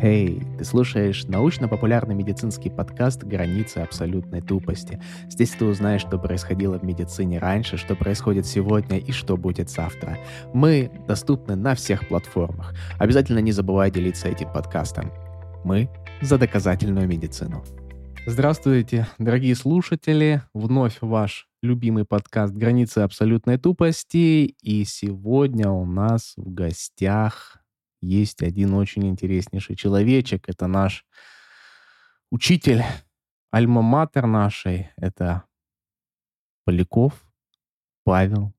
Эй, ты слушаешь научно-популярный медицинский подкаст «Границы абсолютной тупости». Здесь ты узнаешь, что происходило в медицине раньше, что происходит сегодня и что будет завтра. Мы доступны на всех платформах. Обязательно не забывай делиться этим подкастом. Мы за доказательную медицину. Здравствуйте, дорогие слушатели. Вновь ваш любимый подкаст «Границы абсолютной тупости». И сегодня у нас в гостях есть один очень интереснейший человечек. Это наш учитель, альма-матер нашей. Это Поляков Павел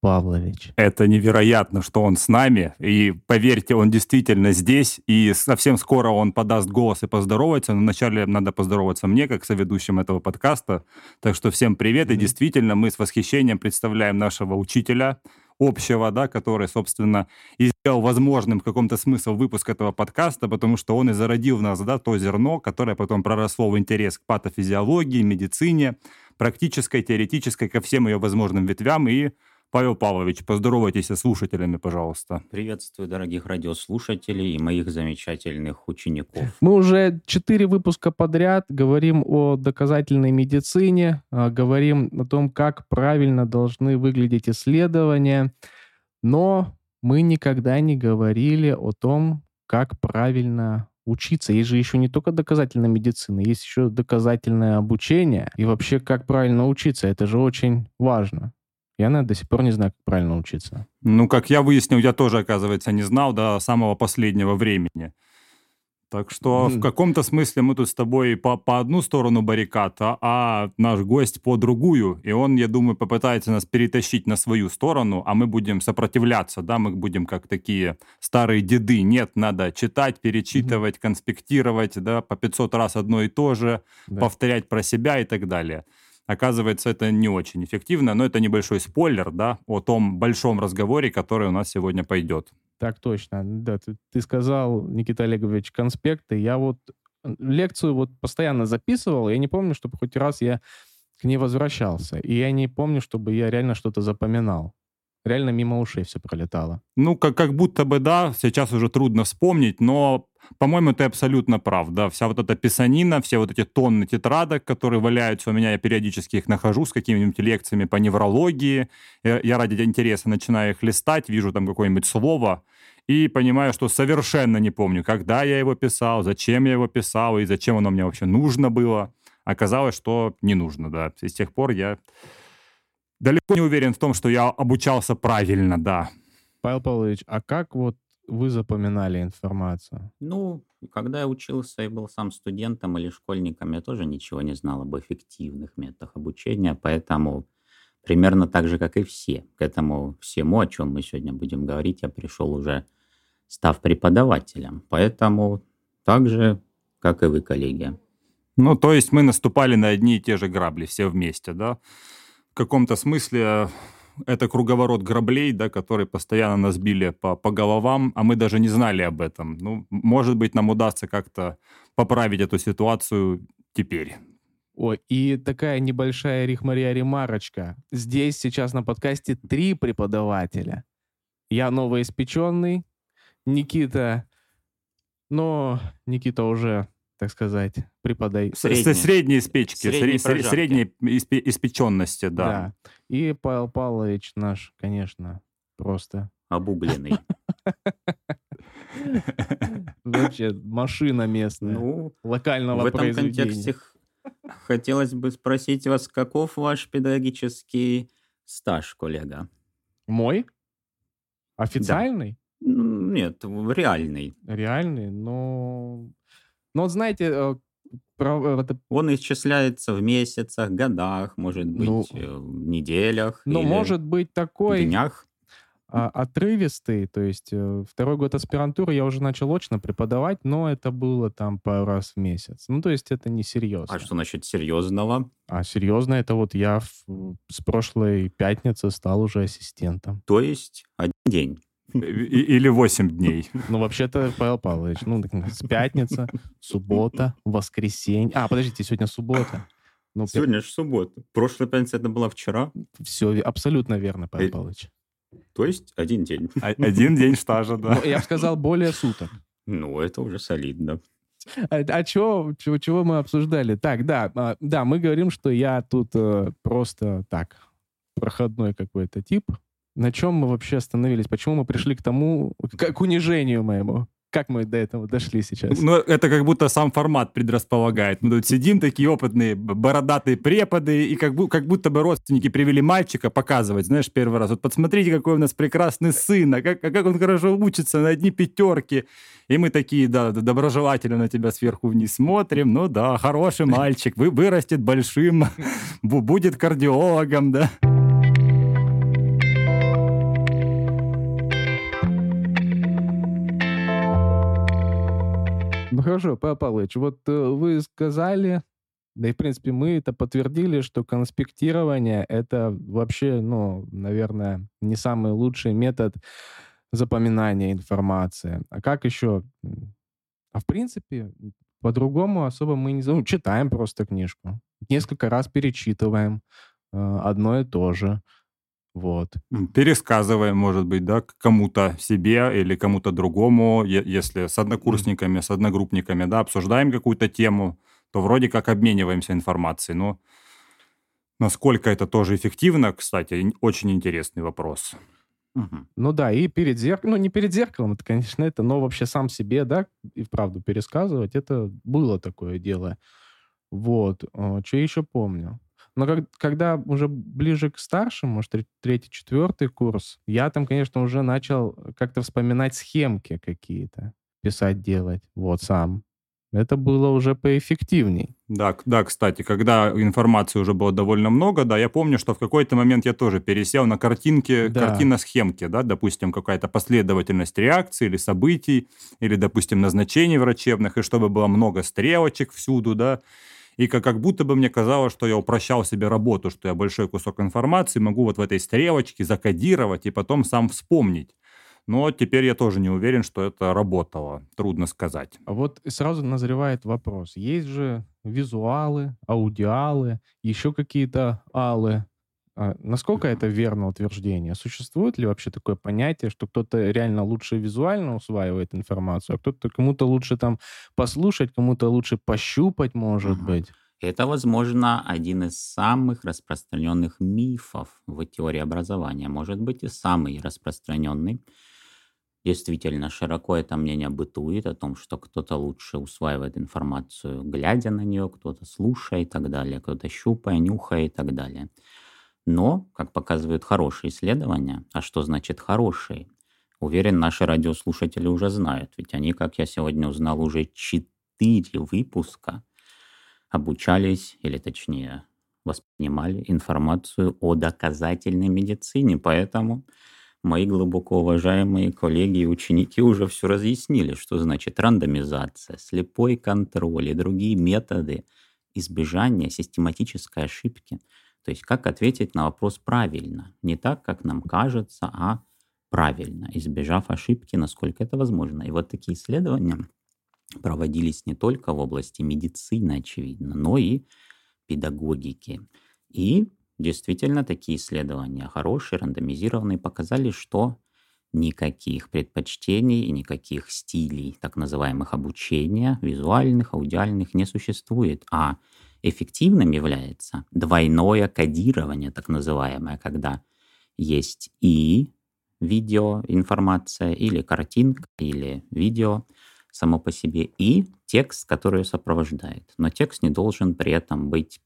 Павлович. Это невероятно, что он с нами. И поверьте, он действительно здесь. И совсем скоро он подаст голос и поздоровается. Но вначале надо поздороваться мне, как соведущим этого подкаста. Так что всем привет. Mm-hmm. И действительно, мы с восхищением представляем нашего учителя, общего, да, который, собственно, и сделал возможным в каком-то смысл выпуск этого подкаста, потому что он и зародил в нас, да, то зерно, которое потом проросло в интерес к патофизиологии, медицине, практической, теоретической, ко всем ее возможным ветвям, и Павел Павлович, поздоровайтесь со слушателями, пожалуйста. Приветствую дорогих радиослушателей и моих замечательных учеников. Мы уже четыре выпуска подряд говорим о доказательной медицине, а, говорим о том, как правильно должны выглядеть исследования, но мы никогда не говорили о том, как правильно учиться. Есть же еще не только доказательная медицина, есть еще доказательное обучение. И вообще, как правильно учиться, это же очень важно. Я, наверное, до сих пор не знаю, как правильно учиться. Ну, как я выяснил, я тоже, оказывается, не знал до самого последнего времени. Так что mm. в каком-то смысле мы тут с тобой по, по одну сторону баррикад, а, а наш гость по другую. И он, я думаю, попытается нас перетащить на свою сторону, а мы будем сопротивляться, да, мы будем как такие старые деды. Нет, надо читать, перечитывать, mm-hmm. конспектировать, да, по 500 раз одно и то же, да. повторять про себя и так далее. Оказывается, это не очень эффективно, но это небольшой спойлер, да, о том большом разговоре, который у нас сегодня пойдет. Так точно. Да, ты, ты сказал, Никита Олегович, конспекты. Я вот лекцию вот постоянно записывал. Я не помню, чтобы хоть раз я к ней возвращался. И я не помню, чтобы я реально что-то запоминал. Реально мимо ушей все пролетало. Ну, как, как будто бы, да, сейчас уже трудно вспомнить, но по-моему, ты абсолютно прав, да, вся вот эта писанина, все вот эти тонны тетрадок, которые валяются у меня, я периодически их нахожу с какими-нибудь лекциями по неврологии, я, я ради интереса начинаю их листать, вижу там какое-нибудь слово, и понимаю, что совершенно не помню, когда я его писал, зачем я его писал, и зачем оно мне вообще нужно было. Оказалось, что не нужно, да. И с тех пор я далеко не уверен в том, что я обучался правильно, да. Павел Павлович, а как вот вы запоминали информацию? Ну, когда я учился и был сам студентом или школьником, я тоже ничего не знал об эффективных методах обучения, поэтому примерно так же, как и все. К этому всему, о чем мы сегодня будем говорить, я пришел уже став преподавателем. Поэтому так же, как и вы, коллеги. Ну, то есть мы наступали на одни и те же грабли все вместе, да? Каком-то смысле это круговорот граблей, да, которые постоянно нас били по, по головам, а мы даже не знали об этом. Ну, может быть, нам удастся как-то поправить эту ситуацию теперь. Ой, и такая небольшая рихмария ремарочка. Здесь сейчас на подкасте три преподавателя. Я новоиспеченный, Никита, но Никита уже так сказать, преподай. Средние, средние спечки, средние, средние испеченности, да. да. И Павел Павлович наш, конечно, просто... Обугленный. Вообще, машина местная. Ну, локального В этом контексте хотелось бы спросить вас, каков ваш педагогический стаж, коллега? Мой? Официальный? Да. Нет, реальный. Реальный? Но но вот знаете, э, про, э, Он исчисляется в месяцах, годах, может быть, ну, в неделях. Ну, может быть такой... Днях. А, отрывистый, то есть второй год аспирантуры я уже начал очно преподавать, но это было там пару раз в месяц. Ну, то есть это не серьезно. А что насчет серьезного? А серьезно это вот я в, с прошлой пятницы стал уже ассистентом. То есть один день? Или 8 дней. Ну, вообще-то, Павел Павлович, ну, с пятница, суббота, воскресенье. А, подождите, сегодня суббота. Ну, сегодня же суббота. Прошлая пятница это была вчера. Все абсолютно верно, Павел Павлович. То есть один день. Один день стажа, да. Ну, я бы сказал, более суток. Ну, это уже солидно. А, а чего, чего, чего мы обсуждали? Так, да, а, да, мы говорим, что я тут э, просто так, проходной какой-то тип. На чем мы вообще остановились? Почему мы пришли к тому, к, к унижению моему? Как мы до этого дошли сейчас? Ну, это как будто сам формат предрасполагает. Мы тут сидим, такие опытные, бородатые преподы, и как, бу- как будто бы родственники привели мальчика показывать, знаешь, первый раз. Вот посмотрите, какой у нас прекрасный сын, а как, а как он хорошо учится, на одни пятерки. И мы такие, да, доброжелательно на тебя сверху вниз смотрим. Ну да, хороший мальчик, вы, вырастет большим, будет кардиологом, да. Ну хорошо, Павел Павлович, вот э, вы сказали, да и в принципе мы это подтвердили, что конспектирование это вообще, ну, наверное, не самый лучший метод запоминания информации. А как еще? А в принципе, по-другому особо мы не... Ну, читаем просто книжку. Несколько раз перечитываем э, одно и то же. Вот. Пересказываем, может быть, да, кому-то себе или кому-то другому, если с однокурсниками, с одногруппниками, да, обсуждаем какую-то тему, то вроде как обмениваемся информацией. Но насколько это тоже эффективно, кстати, очень интересный вопрос. Угу. Ну да, и перед зеркалом, ну не перед зеркалом, это, конечно, это, но вообще сам себе, да, и вправду пересказывать, это было такое дело. Вот. А, что еще помню? Но как, когда уже ближе к старшим, может, третий, четвертый курс, я там, конечно, уже начал как-то вспоминать схемки какие-то, писать, делать, вот сам. Это было уже поэффективней. Да, да, кстати, когда информации уже было довольно много, да, я помню, что в какой-то момент я тоже пересел на картинки, да. картина-схемки, да, допустим, какая-то последовательность реакций или событий, или, допустим, назначений врачебных, и чтобы было много стрелочек всюду, да, и как, как будто бы мне казалось, что я упрощал себе работу, что я большой кусок информации могу вот в этой стрелочке закодировать и потом сам вспомнить. Но теперь я тоже не уверен, что это работало. Трудно сказать. А вот сразу назревает вопрос. Есть же визуалы, аудиалы, еще какие-то алы. А насколько это верное утверждение? Существует ли вообще такое понятие, что кто-то реально лучше визуально усваивает информацию, а кто-то кому-то лучше там послушать, кому-то лучше пощупать, может угу. быть? Это, возможно, один из самых распространенных мифов в теории образования, может быть, и самый распространенный. Действительно, широко это мнение бытует о том, что кто-то лучше усваивает информацию, глядя на нее, кто-то слушая и так далее, кто-то щупая, нюхая и так далее. Но, как показывают хорошие исследования, а что значит хорошие? Уверен, наши радиослушатели уже знают, ведь они, как я сегодня узнал, уже четыре выпуска обучались, или точнее, воспринимали информацию о доказательной медицине. Поэтому мои глубоко уважаемые коллеги и ученики уже все разъяснили, что значит рандомизация, слепой контроль и другие методы избежания систематической ошибки – то есть как ответить на вопрос правильно. Не так, как нам кажется, а правильно, избежав ошибки, насколько это возможно. И вот такие исследования проводились не только в области медицины, очевидно, но и педагогики. И действительно такие исследования хорошие, рандомизированные, показали, что никаких предпочтений и никаких стилей так называемых обучения, визуальных, аудиальных, не существует, а эффективным является двойное кодирование, так называемое, когда есть и видеоинформация, или картинка, или видео само по себе, и текст, который сопровождает. Но текст не должен при этом быть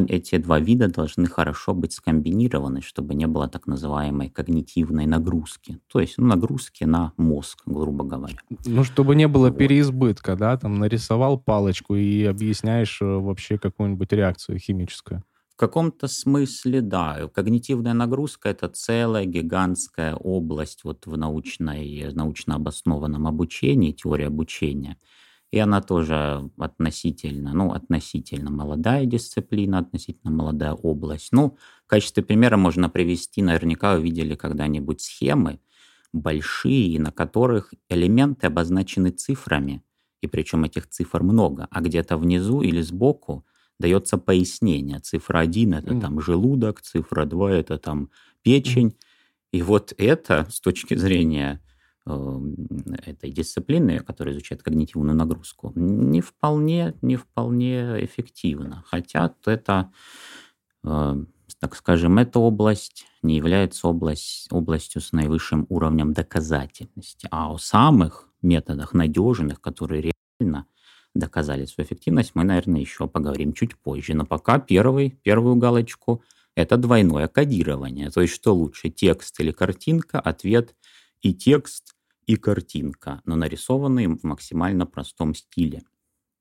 эти два вида должны хорошо быть скомбинированы, чтобы не было так называемой когнитивной нагрузки. То есть ну, нагрузки на мозг, грубо говоря. Ну, чтобы не было вот. переизбытка, да, там нарисовал палочку и объясняешь э, вообще какую-нибудь реакцию химическую. В каком-то смысле, да. Когнитивная нагрузка — это целая гигантская область вот в научной, научно обоснованном обучении, теории обучения — и она тоже относительно, ну, относительно молодая дисциплина, относительно молодая область. Ну, в качестве примера можно привести, наверняка вы видели когда-нибудь схемы большие, на которых элементы обозначены цифрами, и причем этих цифр много, а где-то внизу или сбоку дается пояснение. Цифра 1 это mm. там желудок, цифра 2 это там печень. Mm. И вот это с точки зрения этой дисциплины, которая изучает когнитивную нагрузку, не вполне, не вполне эффективно. Хотя это, э, так скажем, эта область не является область, областью с наивысшим уровнем доказательности. А о самых методах надежных, которые реально доказали свою эффективность, мы, наверное, еще поговорим чуть позже. Но пока первый, первую галочку – это двойное кодирование. То есть что лучше, текст или картинка? Ответ и текст, и картинка, но нарисованные в максимально простом стиле.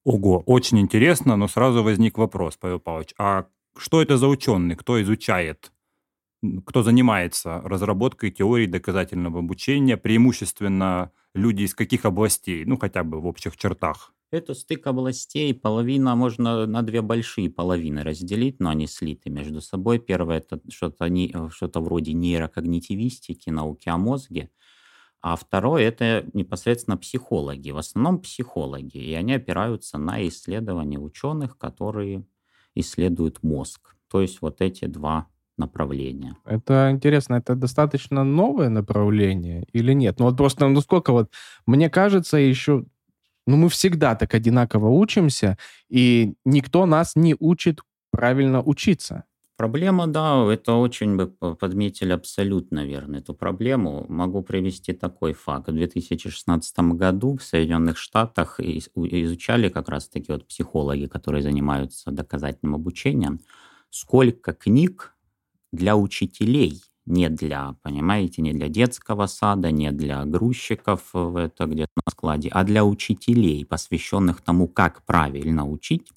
Ого, очень интересно, но сразу возник вопрос, Павел Павлович, а что это за ученый, кто изучает, кто занимается разработкой теории доказательного обучения, преимущественно люди из каких областей, ну хотя бы в общих чертах? Это стык областей, половина можно на две большие половины разделить, но они слиты между собой. Первое это что-то не, что вроде нейрокогнитивистики, науки о мозге, а второе это непосредственно психологи, в основном психологи, и они опираются на исследования ученых, которые исследуют мозг. То есть вот эти два направления. Это интересно, это достаточно новое направление или нет? Ну вот просто, ну сколько вот, мне кажется, еще, ну мы всегда так одинаково учимся, и никто нас не учит правильно учиться. Проблема, да, это очень бы подметили абсолютно верно эту проблему. Могу привести такой факт. В 2016 году в Соединенных Штатах изучали как раз-таки вот психологи, которые занимаются доказательным обучением, сколько книг для учителей, не для, понимаете, не для детского сада, не для грузчиков в это где-то на складе, а для учителей, посвященных тому, как правильно учить,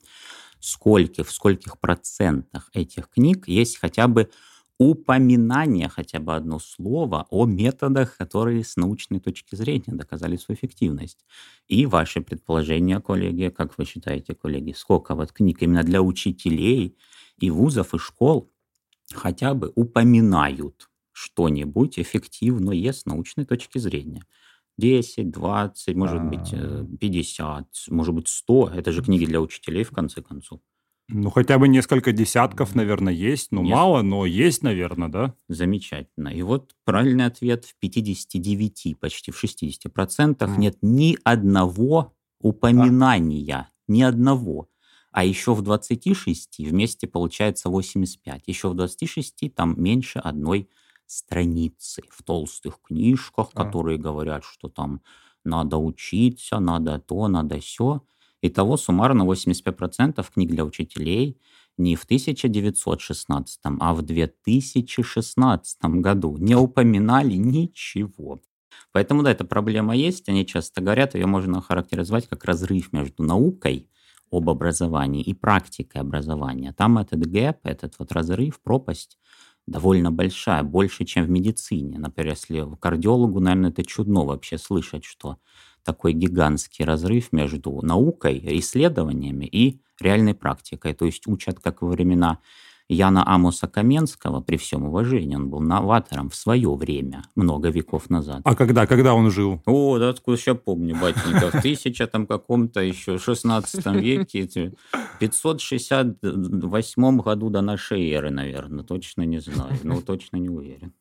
сколько, в скольких процентах этих книг есть хотя бы упоминание, хотя бы одно слово о методах, которые с научной точки зрения доказали свою эффективность. И ваши предположения, коллеги, как вы считаете, коллеги, сколько вот книг именно для учителей и вузов, и школ хотя бы упоминают что-нибудь эффективное с научной точки зрения. 10, 20, может быть, 50, э, может быть, 100. Это же книги для учителей, в конце концов. Ну, хотя бы несколько десятков, наверное, есть. Ну, Неск... мало, но есть, наверное, да? Замечательно. И вот правильный ответ в 59, почти в 60 процентах mm. нет ни одного упоминания, а? ни одного. А еще в 26 вместе получается 85. Еще в 26 там меньше одной страницы в толстых книжках, а. которые говорят, что там надо учиться, надо то, надо все. Итого суммарно 85% книг для учителей не в 1916, а в 2016 году не упоминали ничего. Поэтому, да, эта проблема есть, они часто говорят, ее можно охарактеризовать как разрыв между наукой об образовании и практикой образования. Там этот гэп, этот вот разрыв, пропасть довольно большая, больше, чем в медицине. Например, если кардиологу, наверное, это чудно вообще слышать, что такой гигантский разрыв между наукой, исследованиями и реальной практикой. То есть учат, как во времена Яна Амоса Каменского, при всем уважении, он был новатором в свое время, много веков назад. А когда, когда он жил? О, да, откуда я помню, батенька, в тысяча там каком-то еще 16 веке, 568 году до нашей эры, наверное, точно не знаю, ну, точно не уверен.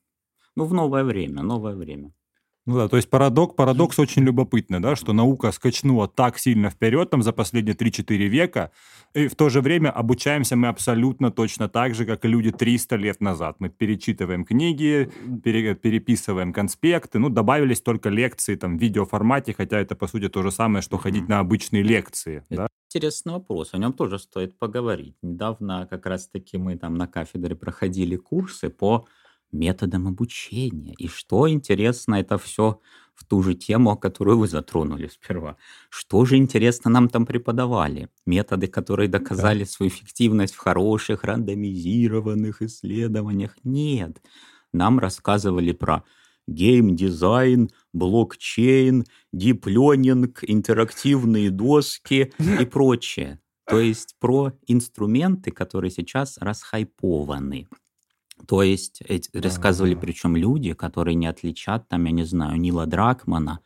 Ну, в новое время, новое время. Ну да, то есть парадокс, парадокс очень любопытный, да, что наука скачнула так сильно вперед там за последние 3-4 века, и в то же время обучаемся мы абсолютно точно так же, как и люди 300 лет назад. Мы перечитываем книги, пере, переписываем конспекты, ну, добавились только лекции там в видеоформате, хотя это, по сути, то же самое, что ходить на обычные лекции. Да? Интересный вопрос, о нем тоже стоит поговорить. Недавно как раз-таки мы там на кафедре проходили курсы по методом обучения. И что интересно, это все в ту же тему, которую вы затронули сперва. Что же интересно нам там преподавали? Методы, которые доказали да. свою эффективность в хороших рандомизированных исследованиях? Нет. Нам рассказывали про гейм-дизайн, блокчейн, deep learning, интерактивные доски и прочее. То есть про инструменты, которые сейчас расхайпованы. То есть эти, рассказывали причем люди, которые не отличат, там, я не знаю, Нила Дракмана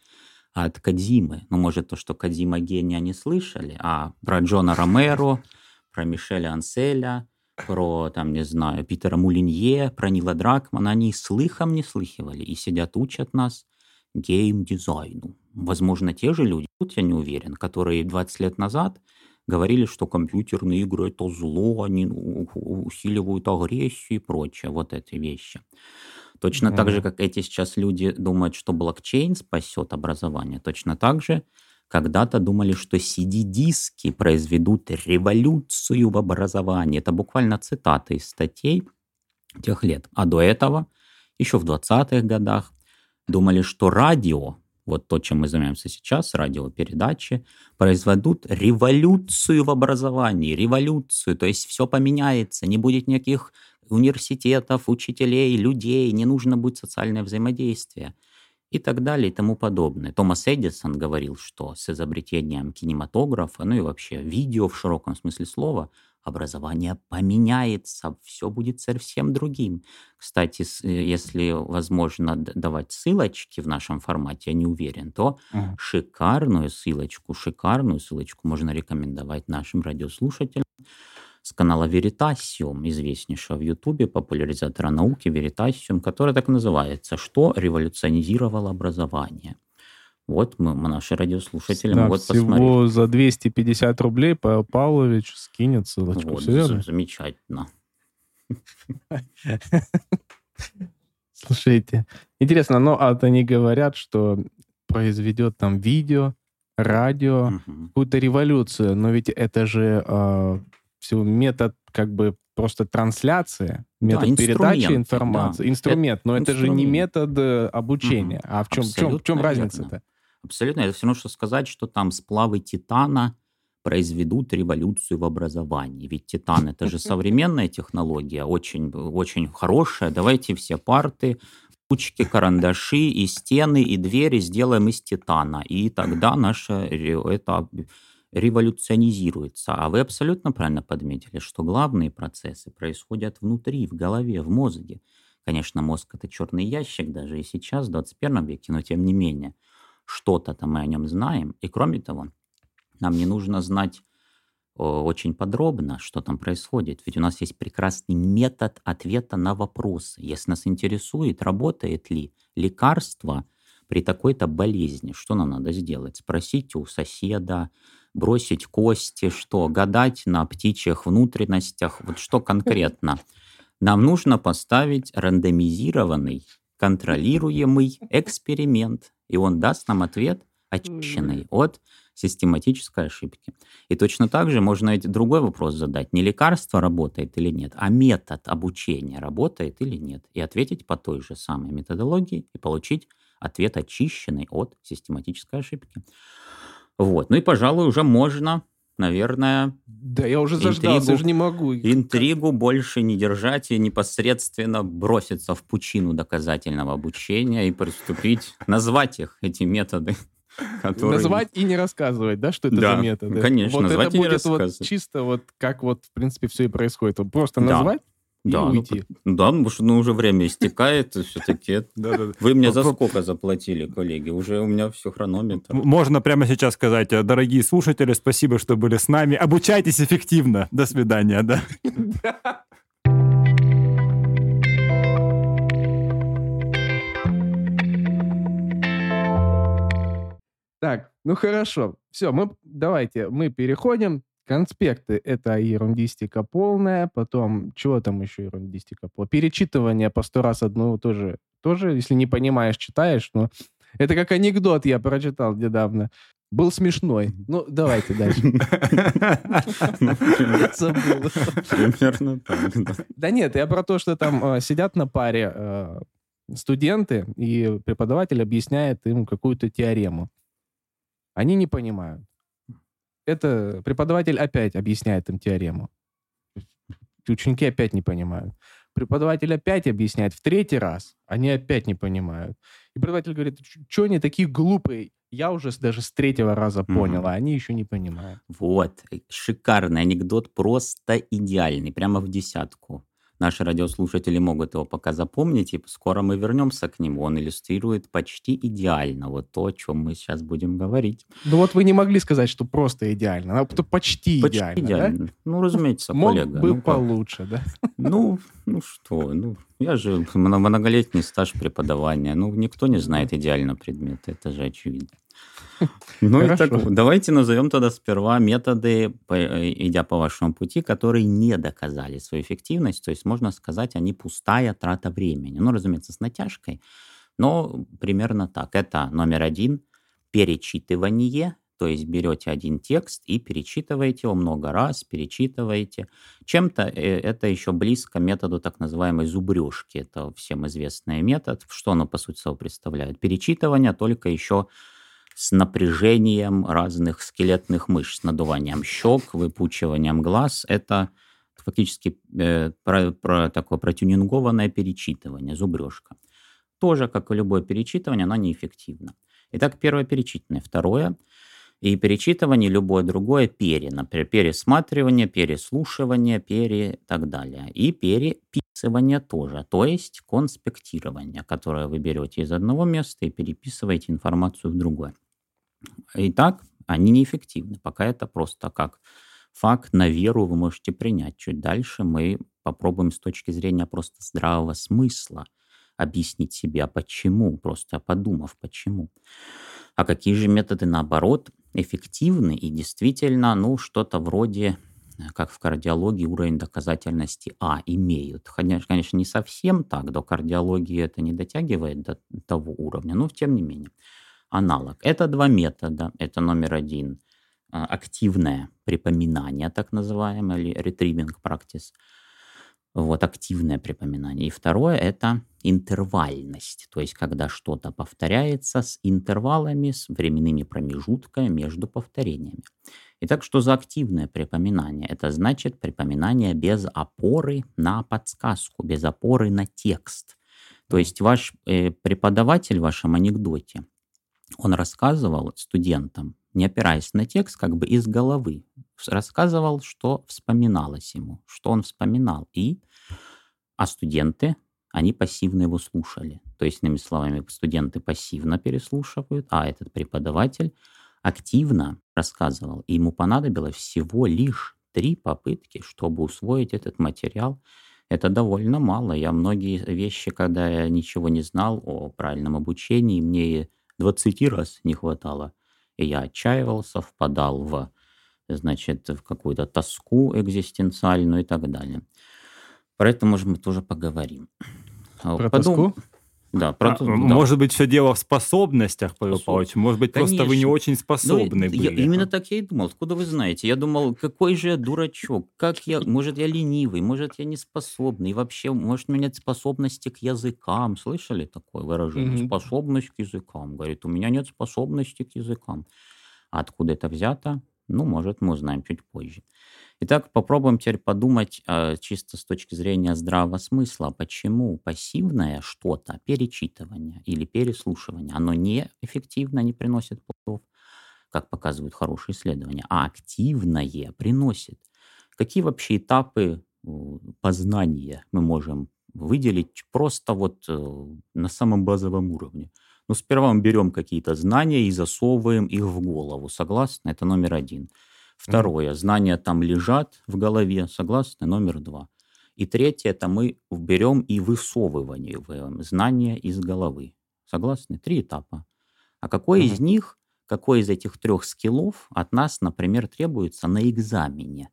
от Кадзимы. Ну, может, то, что Кадзима гения не слышали, а про Джона Ромеро, про Мишеля Анселя, про, там, не знаю, Питера Мулинье, про Нила Дракмана, они слыхом не слыхивали и сидят, учат нас геймдизайну. Возможно, те же люди, тут я не уверен, которые 20 лет назад говорили, что компьютерные игры это зло, они усиливают агрессию и прочее, вот эти вещи. Точно mm-hmm. так же, как эти сейчас люди думают, что блокчейн спасет образование, точно так же когда-то думали, что CD-диски произведут революцию в образовании. Это буквально цитаты из статей тех лет. А до этого, еще в 20-х годах, думали, что радио, вот то, чем мы занимаемся сейчас, радиопередачи, произведут революцию в образовании, революцию, то есть все поменяется, не будет никаких университетов, учителей, людей, не нужно будет социальное взаимодействие и так далее и тому подобное. Томас Эдисон говорил, что с изобретением кинематографа, ну и вообще видео в широком смысле слова, образование поменяется, все будет совсем другим. Кстати, э, если возможно давать ссылочки в нашем формате, я не уверен, то uh-huh. шикарную ссылочку, шикарную ссылочку можно рекомендовать нашим радиослушателям с канала Veritasium, известнейшего в Ютубе, популяризатора науки Veritasium, который так называется «Что революционизировало образование?». Вот мы, мы наши радиослушатели да, могут всего посмотреть. за 250 рублей Павел Павлович скинет ссылочку. Вот, Все верно? Замечательно. Слушайте, интересно, но а они говорят, что произведет там видео, радио, угу. какую-то революцию, но ведь это же э, всего метод как бы просто трансляции, метод да, передачи информации, да. инструмент, но инструмент. это же не метод э, обучения. Угу. А в чем, в чем, в чем разница-то? Абсолютно. Это все равно, что сказать, что там сплавы титана произведут революцию в образовании. Ведь титан это же современная технология, очень, очень хорошая. Давайте все парты, ручки, карандаши и стены, и двери сделаем из титана. И тогда наше это революционизируется. А вы абсолютно правильно подметили, что главные процессы происходят внутри, в голове, в мозге. Конечно, мозг это черный ящик даже и сейчас, в 21 веке, но тем не менее, что-то-то мы о нем знаем. И кроме того, нам не нужно знать очень подробно, что там происходит. Ведь у нас есть прекрасный метод ответа на вопросы. Если нас интересует, работает ли лекарство при такой-то болезни, что нам надо сделать? Спросить у соседа, бросить кости, что гадать на птичьих внутренностях, вот что конкретно. Нам нужно поставить рандомизированный, контролируемый эксперимент, и он даст нам ответ, очищенный от систематической ошибки. И точно так же можно другой вопрос задать. Не лекарство работает или нет, а метод обучения работает или нет. И ответить по той же самой методологии и получить ответ очищенный от систематической ошибки. Вот. Ну и, пожалуй, уже можно, наверное... Да, я уже заждался, интригу, уже не могу. Интригу больше не держать и непосредственно броситься в пучину доказательного обучения и приступить, назвать их, эти методы. Которые... Назвать и не рассказывать, да, что это да, за методы? конечно, вот назвать это и будет не рассказывать. Вот чисто вот как вот, в принципе, все и происходит. Просто назвать, да, и ну, уйти. Ну, да, потому что ну, уже время истекает, все-таки. Вы мне за сколько заплатили, коллеги? Уже у меня все хронометр. Можно прямо сейчас сказать, дорогие слушатели, спасибо, что были с нами. Обучайтесь эффективно. До свидания, да? Так, ну хорошо. Все, мы давайте мы переходим Конспекты — это ерундистика полная, потом, чего там еще ерундистика полная? Перечитывание по сто раз одного тоже, тоже, если не понимаешь, читаешь, но это как анекдот я прочитал недавно. Был смешной. Ну, давайте дальше. Забыл. Примерно так. Да нет, я про то, что там э, сидят на паре э, студенты, и преподаватель объясняет им какую-то теорему. Они не понимают это преподаватель опять объясняет им теорему. Ученики опять не понимают. Преподаватель опять объясняет в третий раз, они опять не понимают. И преподаватель говорит, что они такие глупые? Я уже даже с третьего раза понял, mm-hmm. а они еще не понимают. Вот, э, шикарный анекдот, просто идеальный, прямо в десятку. Наши радиослушатели могут его пока запомнить, и скоро мы вернемся к нему. Он иллюстрирует почти идеально вот то, о чем мы сейчас будем говорить. Ну вот вы не могли сказать, что просто идеально, а почти, почти идеально, идеально. Да? Ну, разумеется, Мог коллега. бы ну, получше, да? Ну, ну что, ну, я же многолетний стаж преподавания. Ну, никто не знает идеально предмет, это же очевидно. Ну и так, давайте назовем тогда сперва методы, э, идя по вашему пути, которые не доказали свою эффективность. То есть, можно сказать, они пустая трата времени. Ну, разумеется, с натяжкой, но примерно так. Это номер один – перечитывание, то есть берете один текст и перечитываете его много раз, перечитываете. Чем-то э, это еще близко методу так называемой зубрежки. Это всем известный метод. Что оно, по сути, собой представляет? Перечитывание, только еще с напряжением разных скелетных мышц, с надуванием щек, выпучиванием глаз. Это фактически э, про, про такое протюнингованное перечитывание, зубрежка. Тоже, как и любое перечитывание, оно неэффективно. Итак, первое перечитывание. Второе и перечитывание, любое другое пере, например, пересматривание, переслушивание, пере и так далее. И переписывание тоже, то есть конспектирование, которое вы берете из одного места и переписываете информацию в другое. Итак, они неэффективны. Пока это просто как факт на веру вы можете принять. Чуть дальше мы попробуем с точки зрения просто здравого смысла объяснить себе, а почему, просто подумав, почему. А какие же методы, наоборот, эффективны и действительно, ну, что-то вроде как в кардиологии уровень доказательности А имеют. Конечно, конечно, не совсем так, до кардиологии это не дотягивает до того уровня, но тем не менее аналог. Это два метода. Это номер один а, активное припоминание, так называемое, или retrieving practice. Вот, активное припоминание. И второе – это интервальность, то есть когда что-то повторяется с интервалами, с временными промежутками между повторениями. Итак, что за активное припоминание? Это значит припоминание без опоры на подсказку, без опоры на текст. То есть ваш э, преподаватель в вашем анекдоте он рассказывал студентам, не опираясь на текст, как бы из головы, рассказывал, что вспоминалось ему, что он вспоминал. И, а студенты, они пассивно его слушали. То есть, иными словами, студенты пассивно переслушивают, а этот преподаватель активно рассказывал. И ему понадобилось всего лишь три попытки, чтобы усвоить этот материал. Это довольно мало. Я многие вещи, когда я ничего не знал о правильном обучении, мне 20 раз не хватало. И я отчаивался, впадал в, значит, в какую-то тоску экзистенциальную и так далее. Про это, может, мы тоже поговорим. Про Подум... тоску? Да, про, а, да. Может быть, все дело в способностях, Павел Способ... Павлович. Может быть, Конечно. просто вы не очень способны ну, были. Я, именно так я и думал. Откуда вы знаете? Я думал, какой же я дурачок. Как я, может, я ленивый, может, я не способный. И вообще, может, у меня нет способности к языкам. Слышали такое выражение? Mm-hmm. Способность к языкам. Говорит, у меня нет способности к языкам. А откуда это взято? Ну, может, мы узнаем чуть позже. Итак, попробуем теперь подумать э, чисто с точки зрения здравого смысла, почему пассивное что-то, перечитывание или переслушивание, оно не эффективно, не приносит плодов, как показывают хорошие исследования, а активное приносит. Какие вообще этапы познания мы можем выделить просто вот э, на самом базовом уровне? Ну, сперва мы берем какие-то знания и засовываем их в голову. Согласны? Это номер один. Второе, знания там лежат в голове, согласны, номер два. И третье, это мы берем и высовываем знания из головы. Согласны? Три этапа. А какой mm из них, какой из этих трех скиллов от нас, например, требуется на экзамене?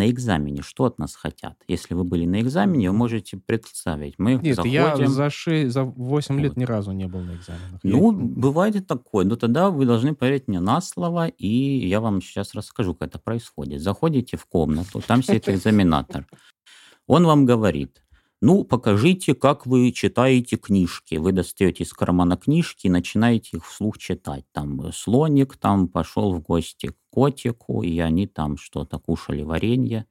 На экзамене что от нас хотят? Если вы были на экзамене, вы можете представить. Мы Нет, заходим... я за, 6, за 8 вот. лет ни разу не был на экзаменах. Ну, я... бывает и такое. Но тогда вы должны поверить мне на слово, и я вам сейчас расскажу, как это происходит. Заходите в комнату, там сидит экзаменатор. Он вам говорит, ну, покажите, как вы читаете книжки. Вы достаете из кармана книжки и начинаете их вслух читать. Там э, слоник там пошел в гости к котику, и они там что-то кушали, варенье.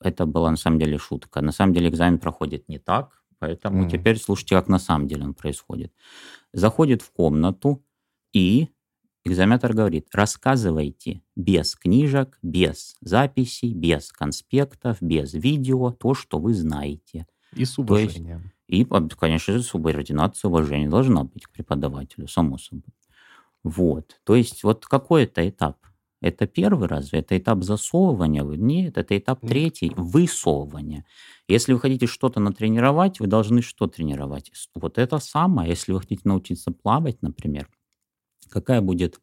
Это была на самом деле шутка. На самом деле экзамен проходит не так, поэтому mm. теперь слушайте, как на самом деле он происходит. Заходит в комнату и экзаменатор говорит, рассказывайте без книжек, без записей, без конспектов, без видео то, что вы знаете. И с уважением. И, конечно же, субординация уважения должна быть к преподавателю, само собой. Вот. То есть вот какой это этап? Это первый разве? Это этап засовывания? Нет, это этап третий – высовывания. Если вы хотите что-то натренировать, вы должны что тренировать? Вот это самое. Если вы хотите научиться плавать, например, какая будет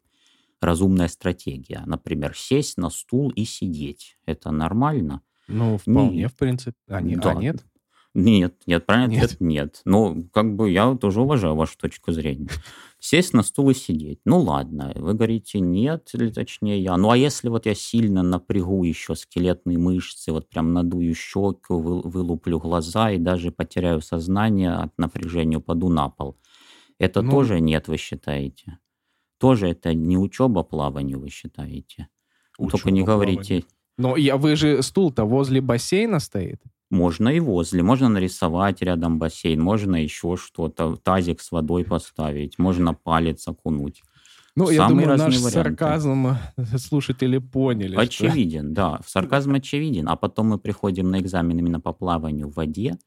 разумная стратегия? Например, сесть на стул и сидеть. Это нормально? Ну, вполне, не... в принципе. А, не, да. а нет? Нет, нет, правильный нет. ответ нет. Ну, как бы я тоже уважаю вашу точку зрения. Сесть на стул и сидеть. Ну ладно, вы говорите нет, или точнее я. Ну а если вот я сильно напрягу еще скелетные мышцы, вот прям надую щеку, вы, вылуплю глаза и даже потеряю сознание от напряжения, упаду на пол. Это ну, тоже нет, вы считаете? Тоже это не учеба плаванию, вы считаете? Учеба Только не говорите... Но я, вы же стул-то возле бассейна стоит. Можно и возле, можно нарисовать рядом бассейн, можно еще что-то, тазик с водой поставить, можно палец окунуть. Ну, Самые я думаю, наш варианты. сарказм э, слушатели поняли. Очевиден, что... да. Сарказм очевиден. А потом мы приходим на экзамен именно по плаванию в воде,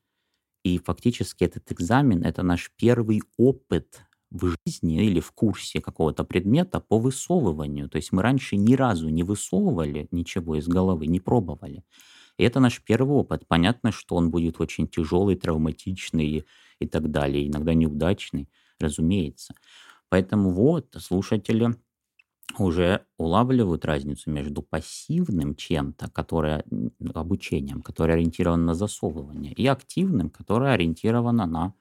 и фактически этот экзамен – это наш первый опыт в жизни или в курсе какого-то предмета по высовыванию. То есть мы раньше ни разу не высовывали ничего из головы, не пробовали. И это наш первый опыт. Понятно, что он будет очень тяжелый, травматичный и, так далее, иногда неудачный, разумеется. Поэтому вот слушатели уже улавливают разницу между пассивным чем-то, которое обучением, которое ориентировано на засовывание, и активным, которое ориентировано на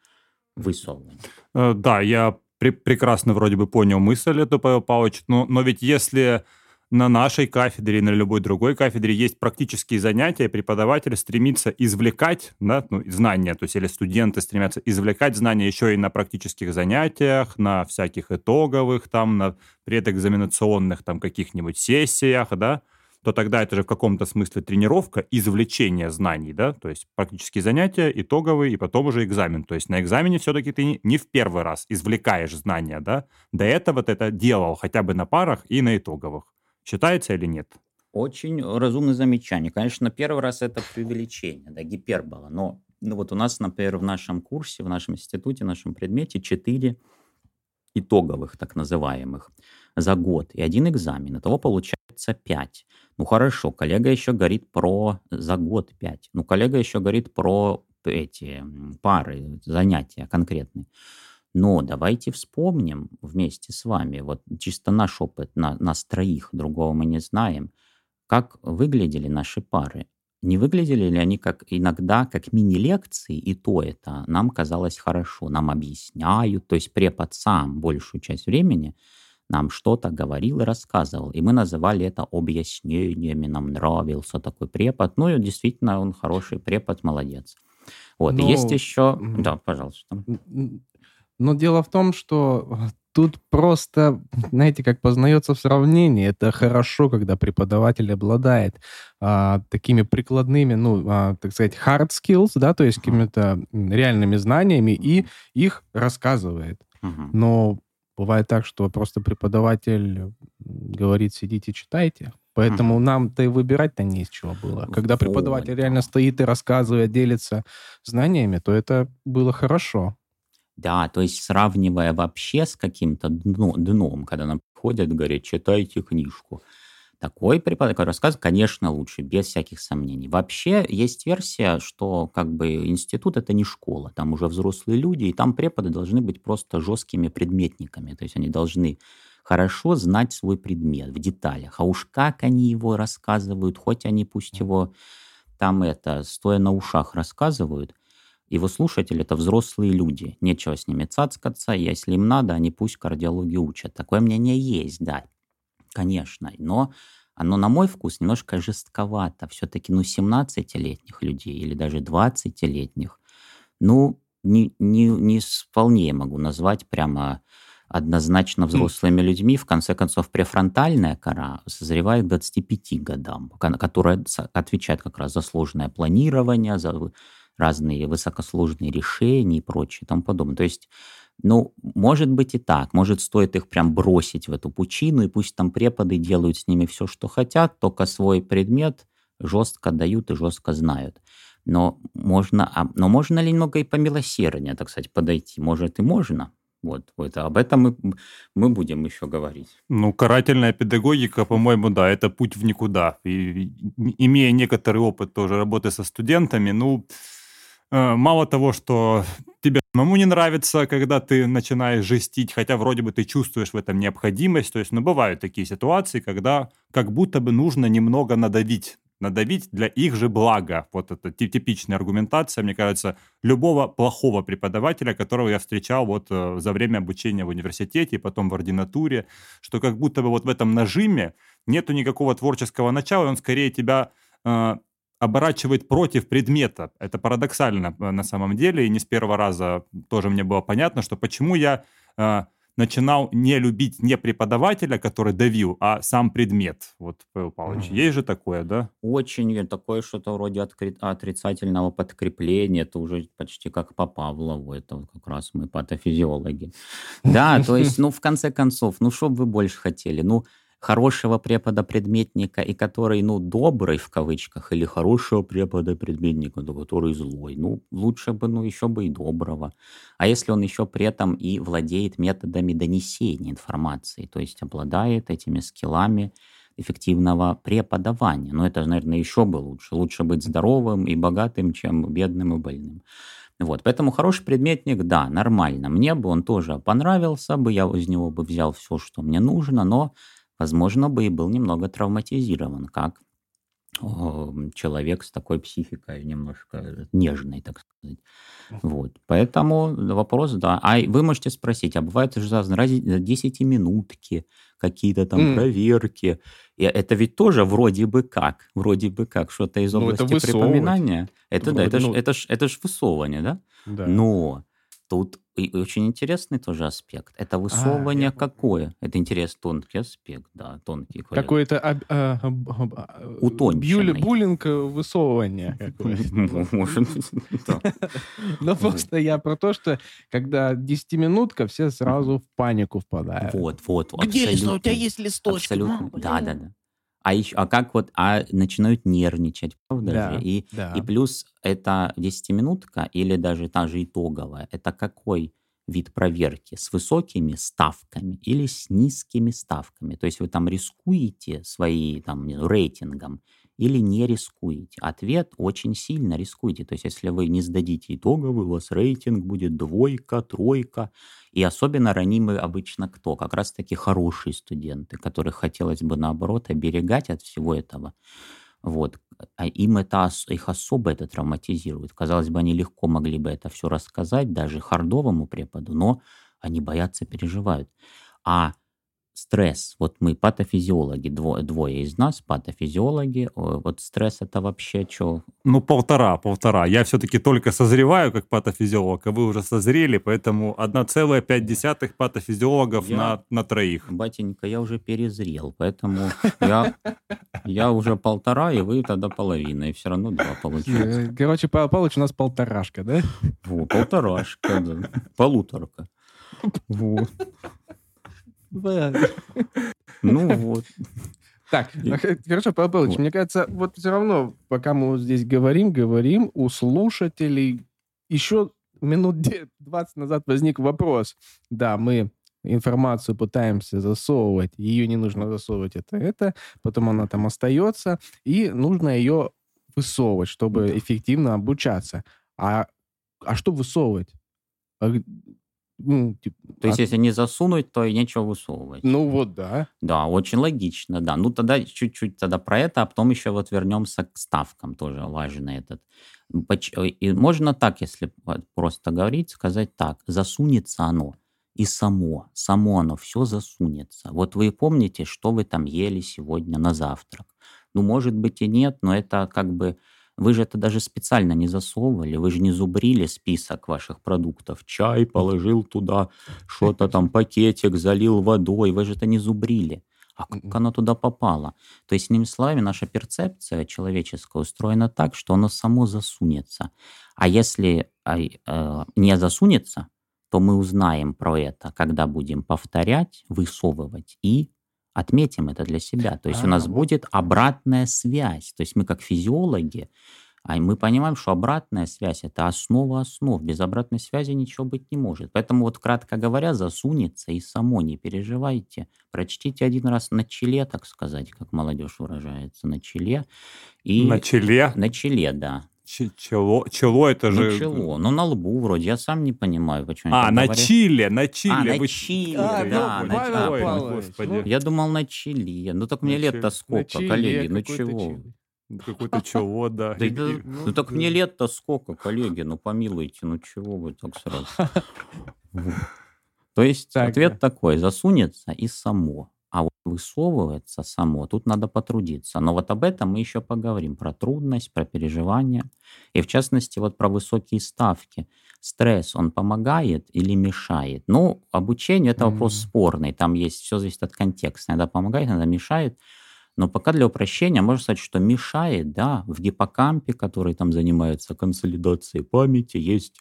высовывание. Э, да, я пр- прекрасно вроде бы понял мысль эту, Павел Павлович, но, но ведь если на нашей кафедре и на любой другой кафедре есть практические занятия, преподаватель стремится извлекать да, ну, знания, то есть или студенты стремятся извлекать знания еще и на практических занятиях, на всяких итоговых, там, на предэкзаменационных там каких-нибудь сессиях, да, то тогда это же в каком-то смысле тренировка, извлечение знаний, да, то есть практические занятия, итоговые, и потом уже экзамен. То есть на экзамене все-таки ты не в первый раз извлекаешь знания, да, до этого ты это делал хотя бы на парах и на итоговых. Считается или нет? Очень разумное замечание. Конечно, первый раз это преувеличение, да, гипербола. Но ну, вот у нас, например, в нашем курсе, в нашем институте, в нашем предмете четыре итоговых, так называемых, за год. И один экзамен. Итого получается пять. Ну хорошо, коллега еще говорит про за год пять. Ну коллега еще говорит про эти пары, занятия конкретные. Но давайте вспомним вместе с вами, вот чисто наш опыт, на, нас троих, другого мы не знаем, как выглядели наши пары. Не выглядели ли они как иногда как мини-лекции, и то это нам казалось хорошо, нам объясняют, то есть препод сам большую часть времени нам что-то говорил и рассказывал, и мы называли это объяснениями, нам нравился такой препод, ну и действительно он хороший препод, молодец. Вот, Но... есть еще... Да, пожалуйста. Но дело в том, что тут просто, знаете, как познается в сравнении, это хорошо, когда преподаватель обладает а, такими прикладными, ну, а, так сказать, hard skills, да, то есть какими-то реальными знаниями и их рассказывает. Но бывает так, что просто преподаватель говорит, сидите, читайте. Поэтому нам-то и выбирать-то не из чего было. Когда преподаватель реально стоит и рассказывает, делится знаниями, то это было хорошо. Да, то есть сравнивая вообще с каким-то дно, дном, когда нам приходят, говорят, читайте книжку. Такой преподаватель рассказ, конечно, лучше, без всяких сомнений. Вообще есть версия, что как бы институт это не школа, там уже взрослые люди, и там преподы должны быть просто жесткими предметниками, то есть они должны хорошо знать свой предмет в деталях. А уж как они его рассказывают, хоть они пусть его там это, стоя на ушах рассказывают, его слушатели – это взрослые люди. Нечего с ними цацкаться. Если им надо, они пусть кардиологию учат. Такое мнение есть, да, конечно. Но оно, на мой вкус, немножко жестковато. Все-таки, ну, 17-летних людей или даже 20-летних, ну, не, не, не вполне могу назвать прямо однозначно взрослыми людьми. В конце концов, префронтальная кора созревает к 25 годам, которая отвечает как раз за сложное планирование, за разные высокосложные решения и прочее и тому подобное. То есть Ну, может быть и так. Может, стоит их прям бросить в эту пучину, и пусть там преподы делают с ними все, что хотят, только свой предмет жестко дают и жестко знают. Но можно, а, но можно ли немного и помилосерднее, так сказать, подойти? Может, и можно. Вот, вот об этом мы, мы будем еще говорить. Ну, карательная педагогика, по-моему, да, это путь в никуда. И, имея некоторый опыт тоже работы со студентами, ну, мало того, что тебе самому не нравится, когда ты начинаешь жестить, хотя вроде бы ты чувствуешь в этом необходимость, то есть, ну, бывают такие ситуации, когда как будто бы нужно немного надавить надавить для их же блага. Вот это типичная аргументация, мне кажется, любого плохого преподавателя, которого я встречал вот э, за время обучения в университете и потом в ординатуре, что как будто бы вот в этом нажиме нету никакого творческого начала, он скорее тебя э, оборачивает против предмета. Это парадоксально э, на самом деле, и не с первого раза тоже мне было понятно, что почему я э, начинал не любить не преподавателя, который давил, а сам предмет. Вот, Павел Павлович, mm. есть же такое, да? Очень. Такое что-то вроде отрицательного подкрепления. Это уже почти как по Павлову. Это вот как раз мы патофизиологи. Да, то есть, ну, в конце концов, ну, что бы вы больше хотели? Ну, хорошего препода-предметника, и который, ну, добрый в кавычках, или хорошего препода-предметника, который злой. Ну, лучше бы, ну, еще бы и доброго. А если он еще при этом и владеет методами донесения информации, то есть обладает этими скиллами эффективного преподавания. Ну, это, наверное, еще бы лучше. Лучше быть здоровым и богатым, чем бедным и больным. Вот, поэтому хороший предметник, да, нормально. Мне бы он тоже понравился бы, я из него бы взял все, что мне нужно, но возможно, бы и был немного травматизирован, как человек с такой психикой немножко нежной, так сказать. Вот. Поэтому вопрос, да. А вы можете спросить, а бывает же ради 10 минутки, какие-то там mm. проверки. И это ведь тоже вроде бы как, вроде бы как, что-то из ну, области ну, припоминания. Это, да, это, ну... ж, это, ж, это ж высовывание, да? Да. Но тут и очень интересный тоже аспект. Это высовывание а, какое? Это интересный тонкий аспект, да, тонкий. Какое-то об, а, об, об, Утонченный. буллинг э, высовывание Может Но просто я про то, что когда 10-минутка, все сразу в панику впадают. Вот, вот. Где листок? У тебя есть листочек? Абсолютно. Да, да, да. А еще, а как вот, а начинают нервничать, правда да, же? И, да. и плюс это 10-минутка или даже та же итоговая, это какой вид проверки? С высокими ставками или с низкими ставками? То есть вы там рискуете свои, там, рейтингом или не рискуете? Ответ очень сильно рискуете. То есть если вы не сдадите итоговый, у вас рейтинг будет двойка, тройка. И особенно ранимы обычно кто? Как раз таки хорошие студенты, которых хотелось бы наоборот оберегать от всего этого. Вот. А им это, их особо это травматизирует. Казалось бы, они легко могли бы это все рассказать даже хардовому преподу, но они боятся, переживают. А стресс. Вот мы патофизиологи, двое, двое из нас патофизиологи. Вот стресс это вообще что? Ну, полтора, полтора. Я все-таки только созреваю как патофизиолог, а вы уже созрели, поэтому 1,5 патофизиологов я, на, на троих. Батенька, я уже перезрел, поэтому я, я уже полтора, и вы тогда половина, и все равно два получается. Э, короче, Павел Павлович у нас полторашка, да? Во, полторашка, да. Полуторка. Вот. Ну вот. Так, хорошо, Павел Павлович, мне кажется, вот все равно, пока мы здесь говорим, говорим, у слушателей еще минут 20 назад возник вопрос. Да, мы информацию пытаемся засовывать, ее не нужно засовывать, это это, потом она там остается, и нужно ее высовывать, чтобы эффективно обучаться. А, а что высовывать? Ну, типа, То есть, а... если не засунуть, то и нечего высовывать. Ну вот, да. Да, очень логично, да. Ну тогда чуть-чуть тогда про это, а потом еще вот вернемся к ставкам, тоже важный этот. И можно так, если просто говорить, сказать так, засунется оно и само, само оно все засунется. Вот вы помните, что вы там ели сегодня на завтрак? Ну, может быть и нет, но это как бы вы же это даже специально не засовывали, вы же не зубрили список ваших продуктов. Чай положил туда, что-то там, пакетик залил водой, вы же это не зубрили. А как оно туда попало? То есть, иными словами, наша перцепция человеческая устроена так, что оно само засунется. А если э, не засунется, то мы узнаем про это, когда будем повторять, высовывать и отметим это для себя. То есть а, у нас вот. будет обратная связь. То есть мы как физиологи, а мы понимаем, что обратная связь – это основа основ. Без обратной связи ничего быть не может. Поэтому вот, кратко говоря, засунется и само, не переживайте. Прочтите один раз на челе, так сказать, как молодежь выражается, на челе. И... На челе? На челе, да. Чело, чело это ну, же... чело, ну на лбу вроде, я сам не понимаю, почему А, на говорят. Чили, на Чили. А, на Вы... Чили, А, да, ну, на Павел Чили. Павлович, Господи. ну, Я думал на Чили, ну так мне На лет-то сколько, на Чили коллеги, ну какой-то чего? Чили. Какое-то чело, да. Да, да, и- ну так мне лет-то сколько, коллеги, ну помилуйте, ну чего вы так сразу? То есть Так, ответ да. такой, засунется и само. Высовывается само, тут надо потрудиться. Но вот об этом мы еще поговорим, про трудность, про переживания. И в частности, вот про высокие ставки. Стресс, он помогает или мешает? Ну, обучение – это вопрос Мгм. спорный. Там есть, все зависит от контекста. Иногда помогает, иногда мешает. Но пока для упрощения можно сказать, что мешает, да, в гиппокампе, который там занимается консолидацией памяти, есть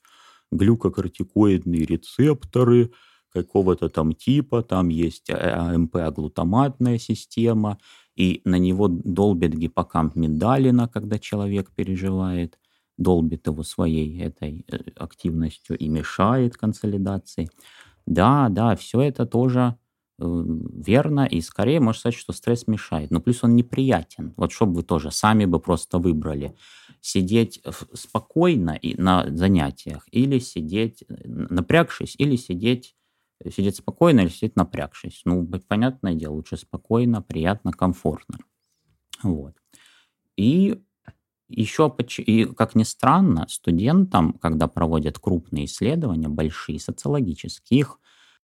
глюкокортикоидные рецепторы какого-то там типа, там есть э, АМП-аглутаматная система, и на него долбит гиппокамп миндалина, когда человек переживает, долбит его своей этой э, активностью и мешает консолидации. Да, да, все это тоже э, верно, и скорее можно сказать, что стресс мешает. Но плюс он неприятен. Вот чтобы вы тоже сами бы просто выбрали. Сидеть спокойно и на занятиях, или сидеть напрягшись, или сидеть сидеть спокойно или сидеть напрягшись. Ну, понятное дело, лучше спокойно, приятно, комфортно. Вот. И еще, и, как ни странно, студентам, когда проводят крупные исследования, большие, социологические,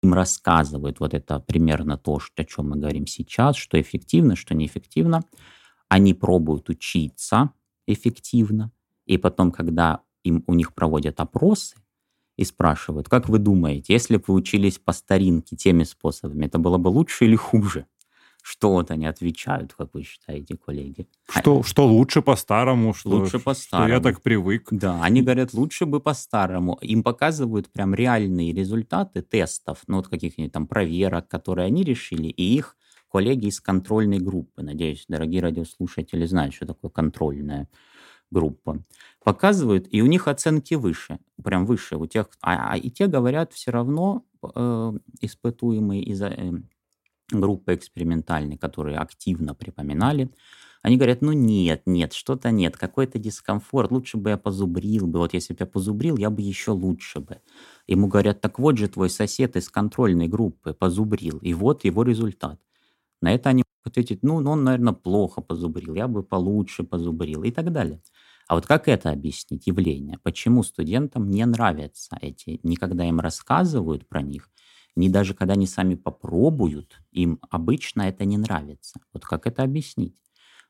им рассказывают вот это примерно то, что, о чем мы говорим сейчас, что эффективно, что неэффективно. Они пробуют учиться эффективно, и потом, когда им, у них проводят опросы, и спрашивают, как вы думаете, если бы вы учились по старинке теми способами, это было бы лучше или хуже? Что вот они отвечают, как вы считаете, коллеги? Что, что лучше по-старому, что, Лучше что я так привык. Да, они говорят, лучше бы по-старому. Им показывают прям реальные результаты тестов, ну вот каких-нибудь там проверок, которые они решили, и их коллеги из контрольной группы. Надеюсь, дорогие радиослушатели знают, что такое контрольная группа. Показывают, и у них оценки выше, прям выше у тех. А, а и те говорят все равно э, испытуемые из э, группы экспериментальной, которые активно припоминали, они говорят, ну нет, нет, что-то нет, какой-то дискомфорт, лучше бы я позубрил бы, вот если бы я позубрил, я бы еще лучше бы. Ему говорят, так вот же твой сосед из контрольной группы позубрил, и вот его результат. На это они ответить, ну, ну, он, наверное, плохо позубрил, я бы получше позубрил и так далее. А вот как это объяснить явление? Почему студентам не нравятся эти, никогда им рассказывают про них, ни даже когда они сами попробуют, им обычно это не нравится. Вот как это объяснить?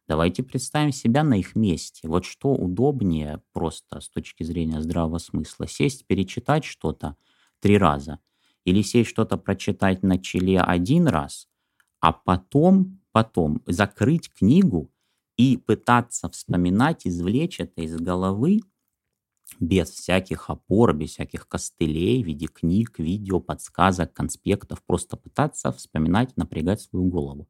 Давайте представим себя на их месте. Вот что удобнее просто с точки зрения здравого смысла? Сесть, перечитать что-то три раза или сесть что-то прочитать на челе один раз, а потом, потом закрыть книгу и пытаться вспоминать, извлечь это из головы без всяких опор, без всяких костылей в виде книг, видео, подсказок, конспектов, просто пытаться вспоминать, напрягать свою голову.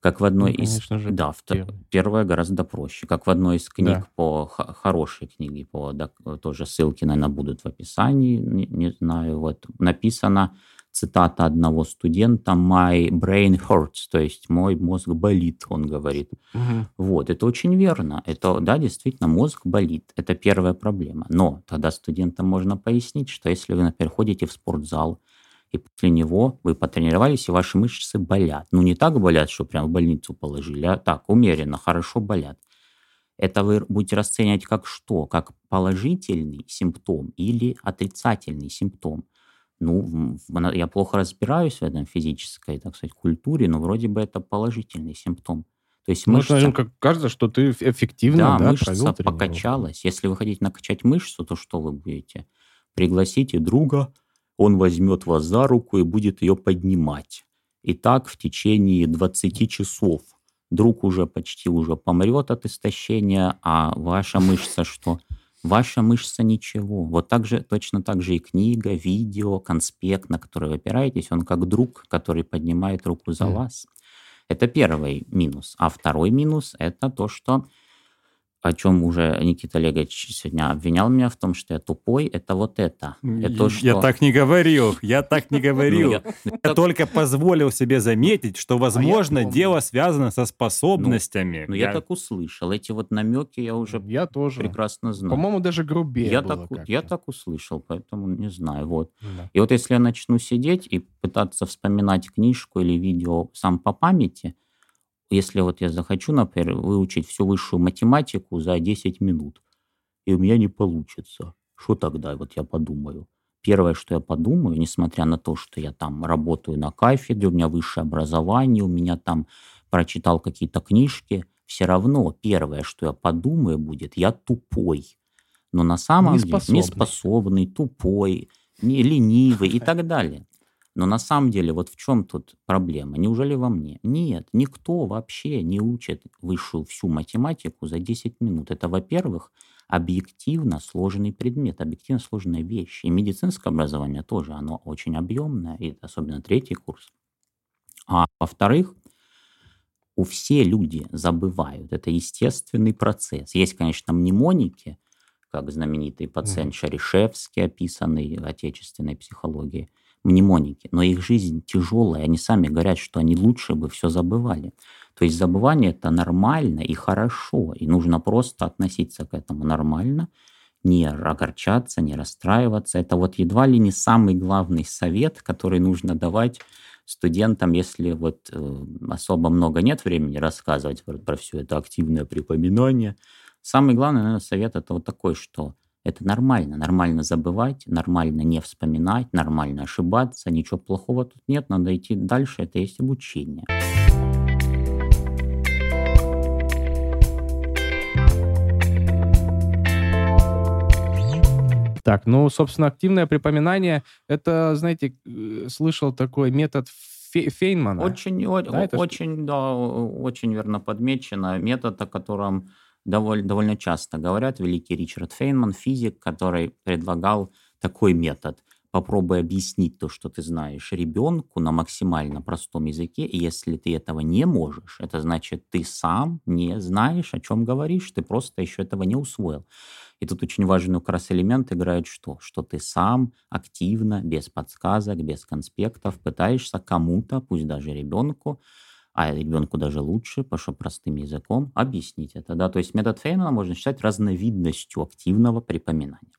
Как в одной Ну, из... же, да, первое. первое гораздо проще. Как в одной из книг Да. по хорошей книге, по, да, тоже ссылки, наверное, будут в описании, не, не знаю, вот, написано цитата одного студента «My brain hurts», то есть «мой мозг болит», он говорит. Мгм. Вот, это очень верно. Это, да, действительно, мозг болит. Это первая проблема. Но тогда студентам можно пояснить, что если вы, например, ходите в спортзал, и после него вы потренировались, и ваши мышцы болят. Ну, не так болят, что прям в больницу положили, а так, умеренно, хорошо болят. Это вы будете расценивать как что? Как положительный симптом или отрицательный симптом? Ну, я плохо разбираюсь в этом физической, так сказать, культуре, но вроде бы это положительный симптом. То есть Ну, мышца, наверное, как кажется, что ты эф- эффективно, да, да, мышца провел тренировку. покачалась. Если вы хотите накачать мышцу, то что вы будете? Пригласите друга, он возьмет вас за руку и будет ее поднимать. И так в течение 20 часов. Друг уже почти уже помрет от истощения, а ваша мышца что? Ваша мышца ничего. Вот так же, точно так же и книга, видео, конспект, на который вы опираетесь, он как друг, который поднимает руку за mm. вас. Это первый минус. А второй минус – это то, что о чем уже Никита Олегович сегодня обвинял меня в том, что я тупой, это вот это. это то, что... Я так не говорил, я так не говорил. Ну, я только позволил себе заметить, что, а возможно, дело связано со способностями. Ну, я так услышал. Эти вот намеки я уже я тоже. прекрасно знаю. По-моему, даже грубее я так, Я так услышал, поэтому не знаю. Вот. И вот если я начну сидеть и пытаться вспоминать книжку или видео сам по памяти, если вот я захочу, например, выучить всю высшую математику за 10 минут, и у меня не получится, что тогда, вот я подумаю. Первое, что я подумаю, несмотря на то, что я там работаю на кафедре, у меня высшее образование, у меня там прочитал какие-то книжки, все равно первое, что я подумаю будет, я тупой. Но на самом деле неспособный, тупой, не ленивый и так далее. Но на самом деле вот в чем тут проблема? Неужели во мне? Нет, никто вообще не учит высшую всю математику за 10 минут. Это, во-первых, объективно сложный предмет, объективно сложная вещь. И медицинское образование тоже, оно очень объемное, и особенно третий курс. А во-вторых, у все люди забывают. Это естественный процесс. Есть, конечно, мнемоники, как знаменитый пациент mm. Шаришевский, описанный отечественной психологией – мнемоники, но их жизнь тяжелая, они сами говорят, что они лучше бы все забывали. То есть забывание это нормально и хорошо, и нужно просто относиться к этому нормально, не огорчаться, не расстраиваться. Это вот едва ли не самый главный совет, который нужно давать студентам, если вот э, особо много нет времени рассказывать про, про все это активное припоминание. Самый главный, наверное, совет это вот такой, что это нормально. Нормально забывать, нормально не вспоминать, нормально ошибаться. Ничего плохого тут нет, надо идти дальше. Это есть обучение. Так, ну, собственно, активное припоминание, это, знаете, э, слышал такой метод Фейнмана. Очень, да, очень, что? да, очень верно подмечено. Метод, о котором довольно, довольно часто говорят, великий Ричард Фейнман, физик, который предлагал такой метод. Попробуй объяснить то, что ты знаешь ребенку на максимально простом языке, и если ты этого не можешь, это значит, ты сам не знаешь, о чем говоришь, ты просто еще этого не усвоил. И тут очень важный как раз элемент играет что? Что ты сам активно, без подсказок, без конспектов пытаешься кому-то, пусть даже ребенку, а ребенку даже лучше, потому простым языком, объяснить это. Да? То есть метод Фейнмана можно считать разновидностью активного припоминания.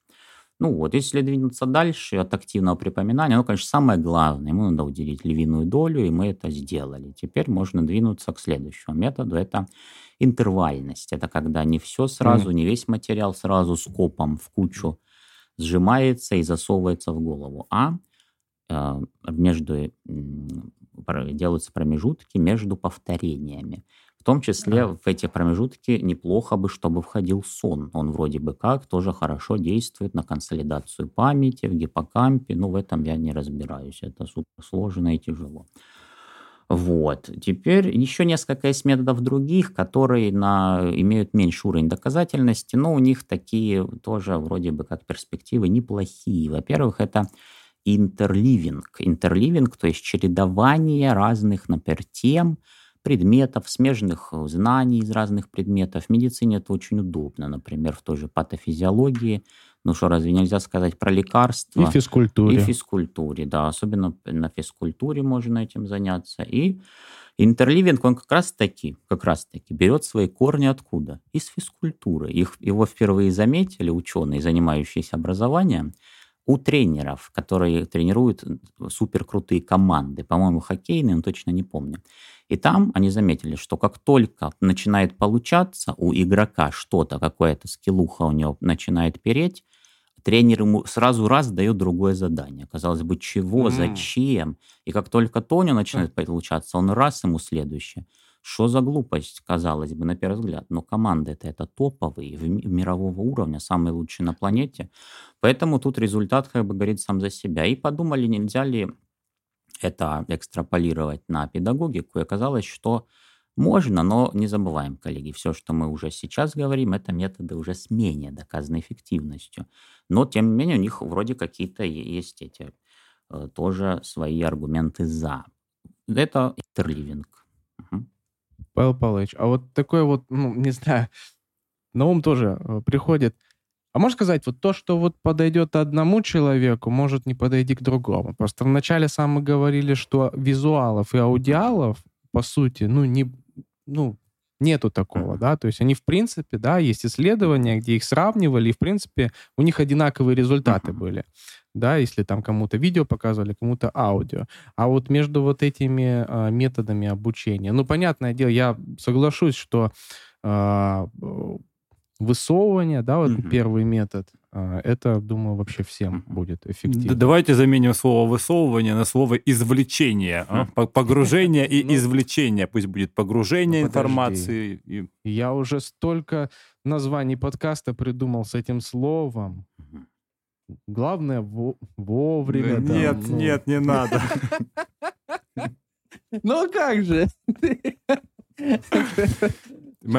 Ну вот, если двинуться дальше от активного припоминания, ну, конечно, самое главное, ему надо уделить львиную долю, и мы это сделали. Теперь можно двинуться к следующему методу, это интервальность. Это когда не все сразу, не весь материал сразу скопом в кучу сжимается и засовывается в голову, а между делаются промежутки между повторениями. В том числе в эти промежутки неплохо бы, чтобы входил сон. Он вроде бы как тоже хорошо действует на консолидацию памяти в гиппокампе. Но в этом я не разбираюсь. Это супер сложно и тяжело. Вот. Теперь еще несколько есть методов других, которые на, имеют меньший уровень доказательности, но у них такие тоже вроде бы как перспективы неплохие. Во-первых, это интерливинг. Интерливинг, то есть чередование разных, например, тем, предметов, смежных знаний из разных предметов. В медицине это очень удобно, например, в той же патофизиологии. Ну что, разве нельзя сказать про лекарства? И физкультуре. И физкультуре, да. Особенно на физкультуре можно этим заняться. И интерливинг, он как раз таки, как раз таки берет свои корни откуда? Из физкультуры. Их, его впервые заметили ученые, занимающиеся образованием, у тренеров, которые тренируют суперкрутые команды, по-моему, хоккейные, но точно не помню. И там они заметили, что как только начинает получаться у игрока что-то, какая-то скиллуха у него начинает переть, тренер ему сразу раз дает другое задание. Казалось бы, чего, mm. зачем? И как только Тоня начинает получаться, он раз ему следующее. Что за глупость, казалось бы, на первый взгляд. Но команды это, это топовые, в, мирового уровня, самые лучшие на планете. Поэтому тут результат как бы говорит сам за себя. И подумали, нельзя ли это экстраполировать на педагогику. И оказалось, что Можно, но не забываем, коллеги, все, что мы уже сейчас говорим, это методы уже с менее доказанной эффективностью. Но, тем не менее, у них вроде какие-то есть эти э, тоже свои аргументы «за». Это интерливинг. Павел Павлович, а вот такой вот, ну, не знаю, на ум тоже э, приходит. А можно сказать, вот то, что вот подойдет одному человеку, может не подойти к другому. Просто вначале сам мы говорили, что визуалов и аудиалов, по сути, ну, не, ну, нету такого, да, то есть они, в принципе, да, есть исследования, где их сравнивали, и, в принципе, у них одинаковые результаты были, да, если там кому-то видео показывали, кому-то аудио. А вот между вот этими а, методами обучения, ну, понятное дело, я соглашусь, что а, высовывание, да, вот угу. первый метод, а, это, думаю, вообще всем будет эффективно. Давайте заменим слово высовывание на слово извлечение. А? Погружение и ну, извлечение. Пусть будет погружение ну, информации. Я уже столько названий подкаста придумал с этим словом. Главное во- вовремя. Да, нет, ну... нет, не надо. Ну как же?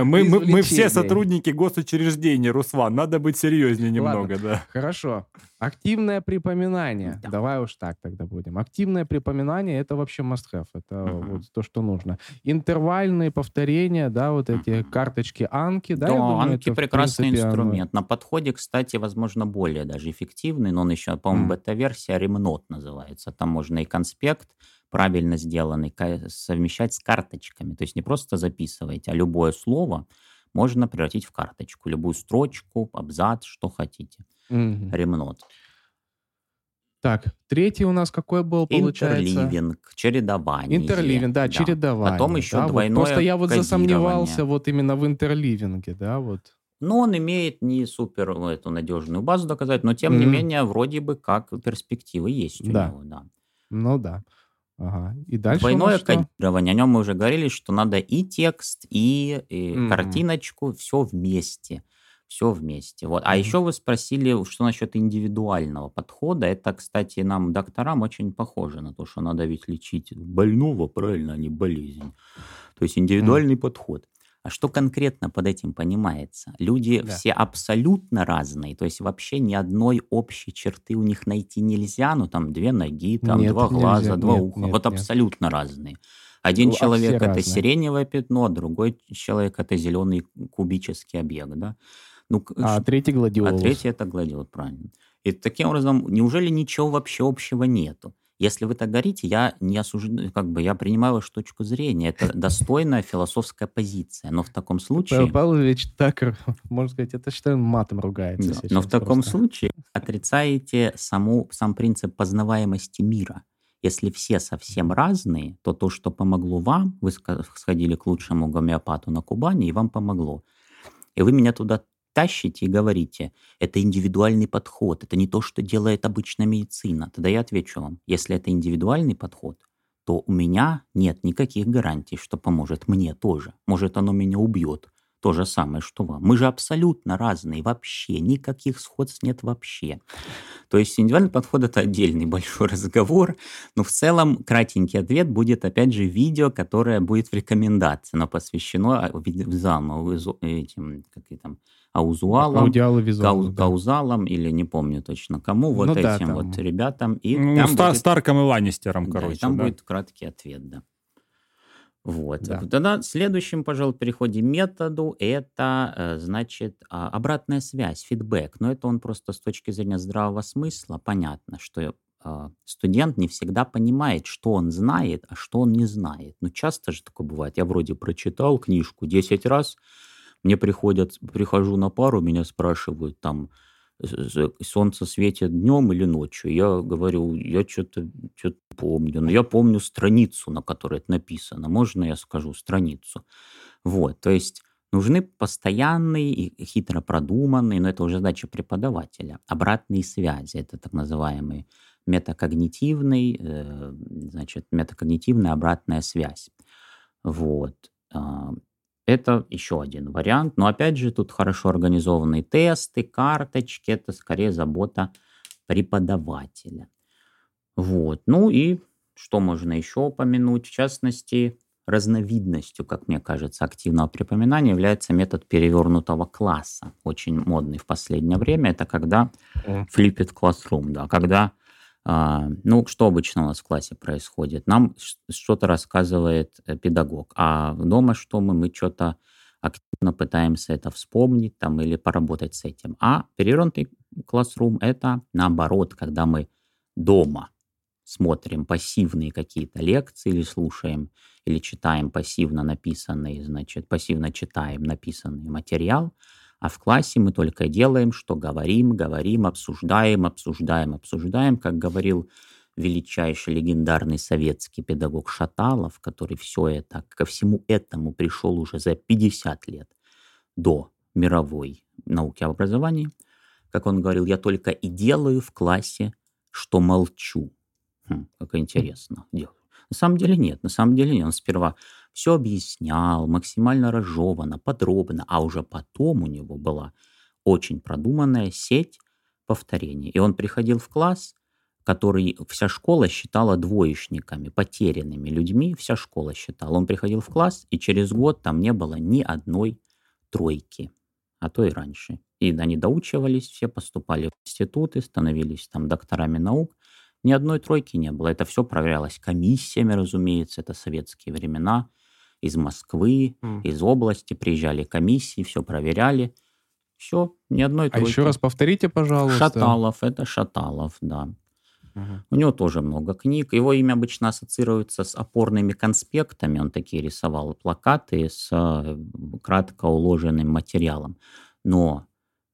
Мы, мы, мы, все сотрудники госучреждения, Руслан. Надо быть серьезнее немного, Ладно, да. Хорошо. Активное припоминание. Да. Давай уж так тогда будем. Активное припоминание это вообще must-have. Это uh-huh. вот то, что нужно. Интервальные повторения, да, вот эти uh-huh. карточки Анки, да, да думаю, Анки это, прекрасный принципе, инструмент. Оно... На подходе, кстати, возможно, более даже эффективный, но он еще, по-моему, uh-huh. бета-версия Ремнот называется. Там можно и конспект правильно сделанный, совмещать с карточками. То есть не просто записываете, а любое слово можно превратить в карточку. Любую строчку, абзац, что хотите. Угу. Ремнот. Так, третий у нас какой был, получается? Интерливинг, чередование. Интерливинг, да, да, чередование. Потом еще да, двойное вот. Просто я вот засомневался вот именно в интерливинге, да, вот. Ну, он имеет не супер эту надежную базу доказать, но тем mm не менее вроде бы как перспективы есть у да. него, да. Ну да. Ага. И дальше Двойное кодирование. О нем мы уже говорили, что надо и текст, и, и mm. картиночку, все вместе. Все вместе. Вот. А mm. еще вы спросили, что насчет индивидуального подхода. Это, кстати, нам, докторам, очень похоже на то, что надо ведь лечить больного, правильно, а не болезнь. То есть индивидуальный mm. подход. А что конкретно под этим понимается? Люди да. все абсолютно разные, то есть вообще ни одной общей черты у них найти нельзя, ну там две ноги, там нет, два глаза, нельзя. два нет, уха, нет, вот нет. абсолютно разные. Один ну, а человек это разные. сиреневое пятно, а другой человек это зеленый кубический объект, да? Ну, а ш... третий гладиолус. А третий это гладиолус, правильно. И таким образом, неужели ничего вообще общего нету? Если вы так говорите, я не осуждаю, как бы я принимаю вашу точку зрения. Это достойная философская позиция. Но в таком случае... Павел Павлович так, можно сказать, это считаю, матом ругается да. Но в таком просто. случае отрицаете саму, сам принцип познаваемости мира. Если все совсем разные, то то, что помогло вам, вы сходили к лучшему гомеопату на Кубани, и вам помогло. И вы меня туда тащите и говорите, это индивидуальный подход, это не то, что делает обычная медицина, тогда я отвечу вам, если это индивидуальный подход, то у меня нет никаких гарантий, что поможет мне тоже. Может, оно меня убьет. То же самое, что вам. Мы же абсолютно разные вообще, никаких сходств нет вообще. То есть индивидуальный подход – это отдельный большой разговор, но в целом кратенький ответ будет, опять же, видео, которое будет в рекомендации, но посвящено а, заму, этим, как там, аузуалам, Аудиалы визуалы, да. или не помню точно кому, вот ну, этим да, вот ребятам. И ну, там Стар, будет, Старком и Ланнистером, короче. Да, и там да? будет краткий ответ, да. Вот. Да. Тогда следующим, пожалуй, переходим методу. Это, э, значит, а, обратная связь, фидбэк. Но это он просто с точки зрения здравого смысла. Понятно, что а, студент не всегда понимает, что он знает, а что он не знает. Но часто же такое бывает. Я вроде прочитал книжку 10 раз, мне приходят, прихожу на пару, меня спрашивают там, солнце светит днем или ночью. Я говорю, я что-то что помню. Но я помню страницу, на которой это написано. Можно я скажу страницу? Вот, то есть нужны постоянные и хитро продуманные, но это уже задача преподавателя, обратные связи. Это так называемый метакогнитивный, э, значит, метакогнитивная обратная связь. Вот. Это еще один вариант. Но опять же, тут хорошо организованные тесты, карточки. Это скорее забота преподавателя. Вот. Ну и что можно еще упомянуть? В частности, разновидностью, как мне кажется, активного припоминания является метод перевернутого класса. Очень модный в последнее время. Это когда flipped classroom, да, когда а, ну, что обычно у нас в классе происходит? Нам что-то рассказывает э, педагог, а дома что мы? Мы что-то активно пытаемся это вспомнить там или поработать с этим. А перевернутый классрум — это наоборот, когда мы дома смотрим пассивные какие-то лекции или слушаем, или читаем пассивно написанный, значит, пассивно читаем написанный материал, а в классе мы только делаем, что говорим, говорим, обсуждаем, обсуждаем, обсуждаем, как говорил величайший легендарный советский педагог Шаталов, который все это, ко всему этому пришел уже за 50 лет до мировой науки об образовании. Как он говорил, я только и делаю в классе, что молчу. Хм, как интересно. На самом деле нет, на самом деле нет. Он сперва все объяснял максимально разжеванно, подробно, а уже потом у него была очень продуманная сеть повторений. И он приходил в класс, который вся школа считала двоечниками, потерянными людьми, вся школа считала. Он приходил в класс, и через год там не было ни одной тройки, а то и раньше. И они доучивались, все поступали в институты, становились там докторами наук, ни одной тройки не было. Это все проверялось комиссиями, разумеется, это советские времена. Из Москвы, mm. из области приезжали комиссии, все проверяли. Все, ни одной тройки. А еще раз повторите, пожалуйста. Шаталов, это Шаталов, да. Uh-huh. У него тоже много книг. Его имя обычно ассоциируется с опорными конспектами. Он такие рисовал плакаты с э, кратко уложенным материалом. Но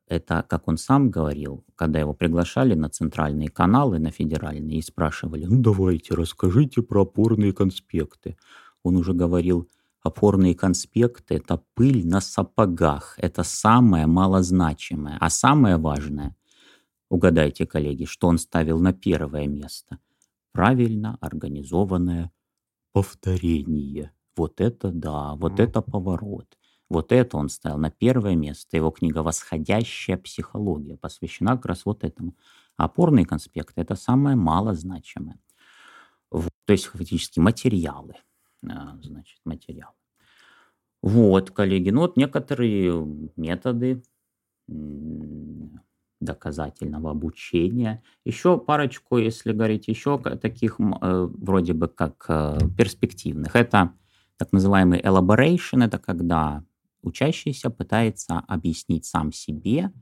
это, как он сам говорил, когда его приглашали на центральные каналы, на федеральные, и спрашивали, ну давайте, расскажите про опорные конспекты. Он уже говорил, опорные конспекты – это пыль на сапогах, это самое малозначимое. А самое важное, угадайте, коллеги, что он ставил на первое место – правильно организованное повторение. Вот это да, вот mm. это поворот. Вот это он ставил на первое место. Его книга «Восходящая психология» посвящена как раз вот этому. А опорные конспекты – это самое малозначимое. Вот, то есть фактически материалы. А, значит, материалы. Вот, коллеги, ну вот некоторые методы доказательного обучения. Еще парочку, если говорить еще таких э, вроде бы как э, перспективных. Это так называемый elaboration, это когда учащийся пытается объяснить сам себе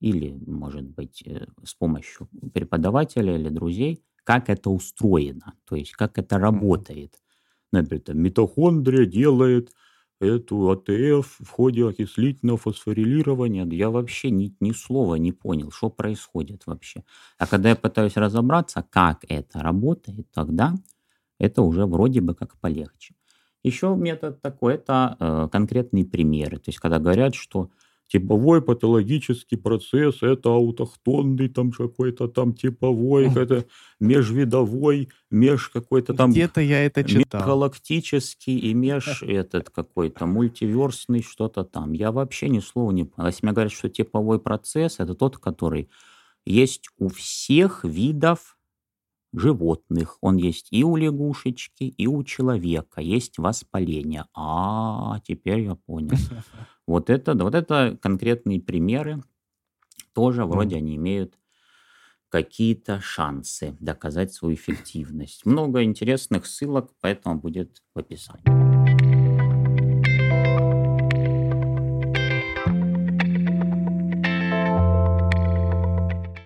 или, может быть, э, с помощью преподавателя или друзей, как это устроено, то есть как это работает. Например, там, митохондрия делает эту АТФ в ходе окислительного фосфорилирования. Я вообще ни, ни слова не понял, что происходит вообще. А когда я пытаюсь разобраться, как это работает, тогда это уже вроде бы как полегче. Еще метод такой, это э, конкретные примеры. То есть, когда говорят, что типовой патологический процесс – это аутохтонный там какой-то там типовой, это межвидовой, меж какой-то там... Где-то я это читал. Галактический и меж этот какой-то мультиверсный что-то там. Я вообще ни слова не понял. Если мне говорят, что типовой процесс – это тот, который есть у всех видов животных. Он есть и у лягушечки, и у человека. Есть воспаление. А, теперь я понял. Вот это, вот это конкретные примеры. Тоже вроде они имеют какие-то шансы доказать свою эффективность. Много интересных ссылок, поэтому будет в описании.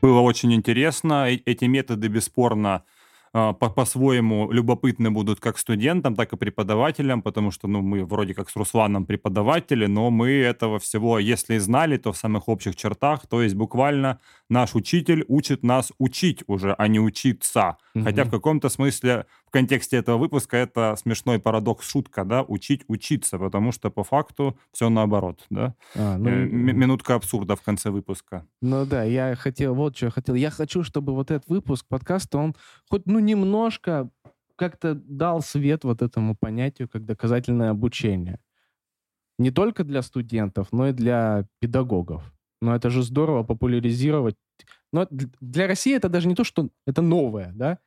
Было очень интересно. Эти методы бесспорно а, по-своему любопытны будут как студентам, так и преподавателям, потому что ну, мы вроде как с Русланом преподаватели, но мы этого всего, если и знали, то в самых общих чертах, то есть буквально наш учитель учит нас учить уже, а не учиться. Угу. Хотя в каком-то смысле в контексте этого выпуска это смешной парадокс, шутка, да, учить учиться, потому что по факту все наоборот, да. А, ну, э, минутка абсурда в конце выпуска. Ну да, я хотел, вот что я хотел. Я хочу, чтобы вот этот выпуск подкаста, он хоть, ну, немножко как-то дал свет вот этому понятию, как доказательное обучение. Не только для студентов, но и для педагогов. Но это же здорово популяризировать. Но для России это даже не то, что это новое, да,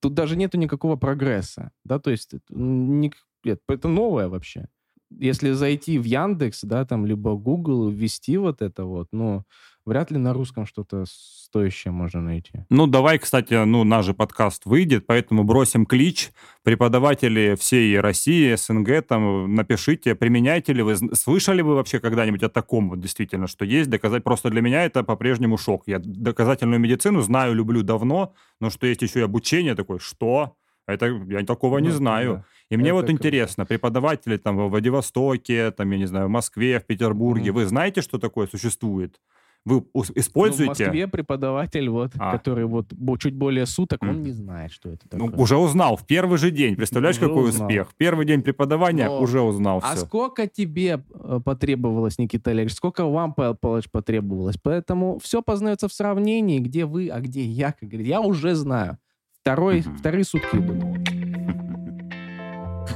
тут даже нету никакого прогресса, да, то есть это, это новое вообще. Если зайти в Яндекс, да, там, либо Google, ввести вот это вот, ну, вряд ли на русском что-то стоящее можно найти. Ну, давай, кстати, ну, наш же подкаст выйдет, поэтому бросим клич. Преподаватели всей России, СНГ, там, напишите, применяете ли вы, слышали вы вообще когда-нибудь о таком вот действительно, что есть доказать? Просто для меня это по-прежнему шок. Я доказательную медицину знаю, люблю давно, но что есть еще и обучение такое, что? Это я такого ну, не знаю. Да. И мне это вот интересно, преподаватели там в Владивостоке, там, я не знаю, в Москве, в Петербурге, mm. вы знаете, что такое существует? Вы используете... Ну, в Москве преподаватель, вот, а. который вот чуть более суток, он не знает, что это ну, такое. Ну, уже узнал в первый же день. Представляешь, уже какой узнал. успех? Первый день преподавания Но... уже узнал а все. А сколько тебе э, потребовалось, Никита Олегович? Сколько вам, Павел Павлович, потребовалось? Поэтому все познается в сравнении, где вы, а где я. Как говорит, я уже знаю. Второй, вторые сутки идут.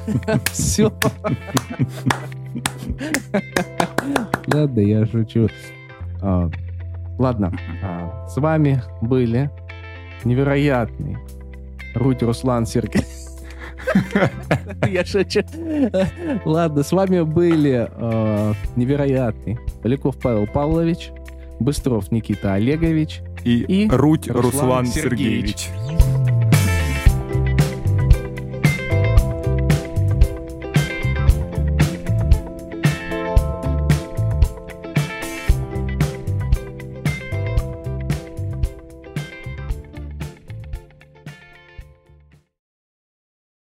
Все. Ладно, я шучу. А, ладно, а, с вами были невероятный Руть Руслан Сергей. Я шучу. Ладно, с вами были э, невероятный Поляков Павел Павлович, Быстров Никита Олегович и, и Руть Руслан, Руслан Сергеевич. Сергеевич.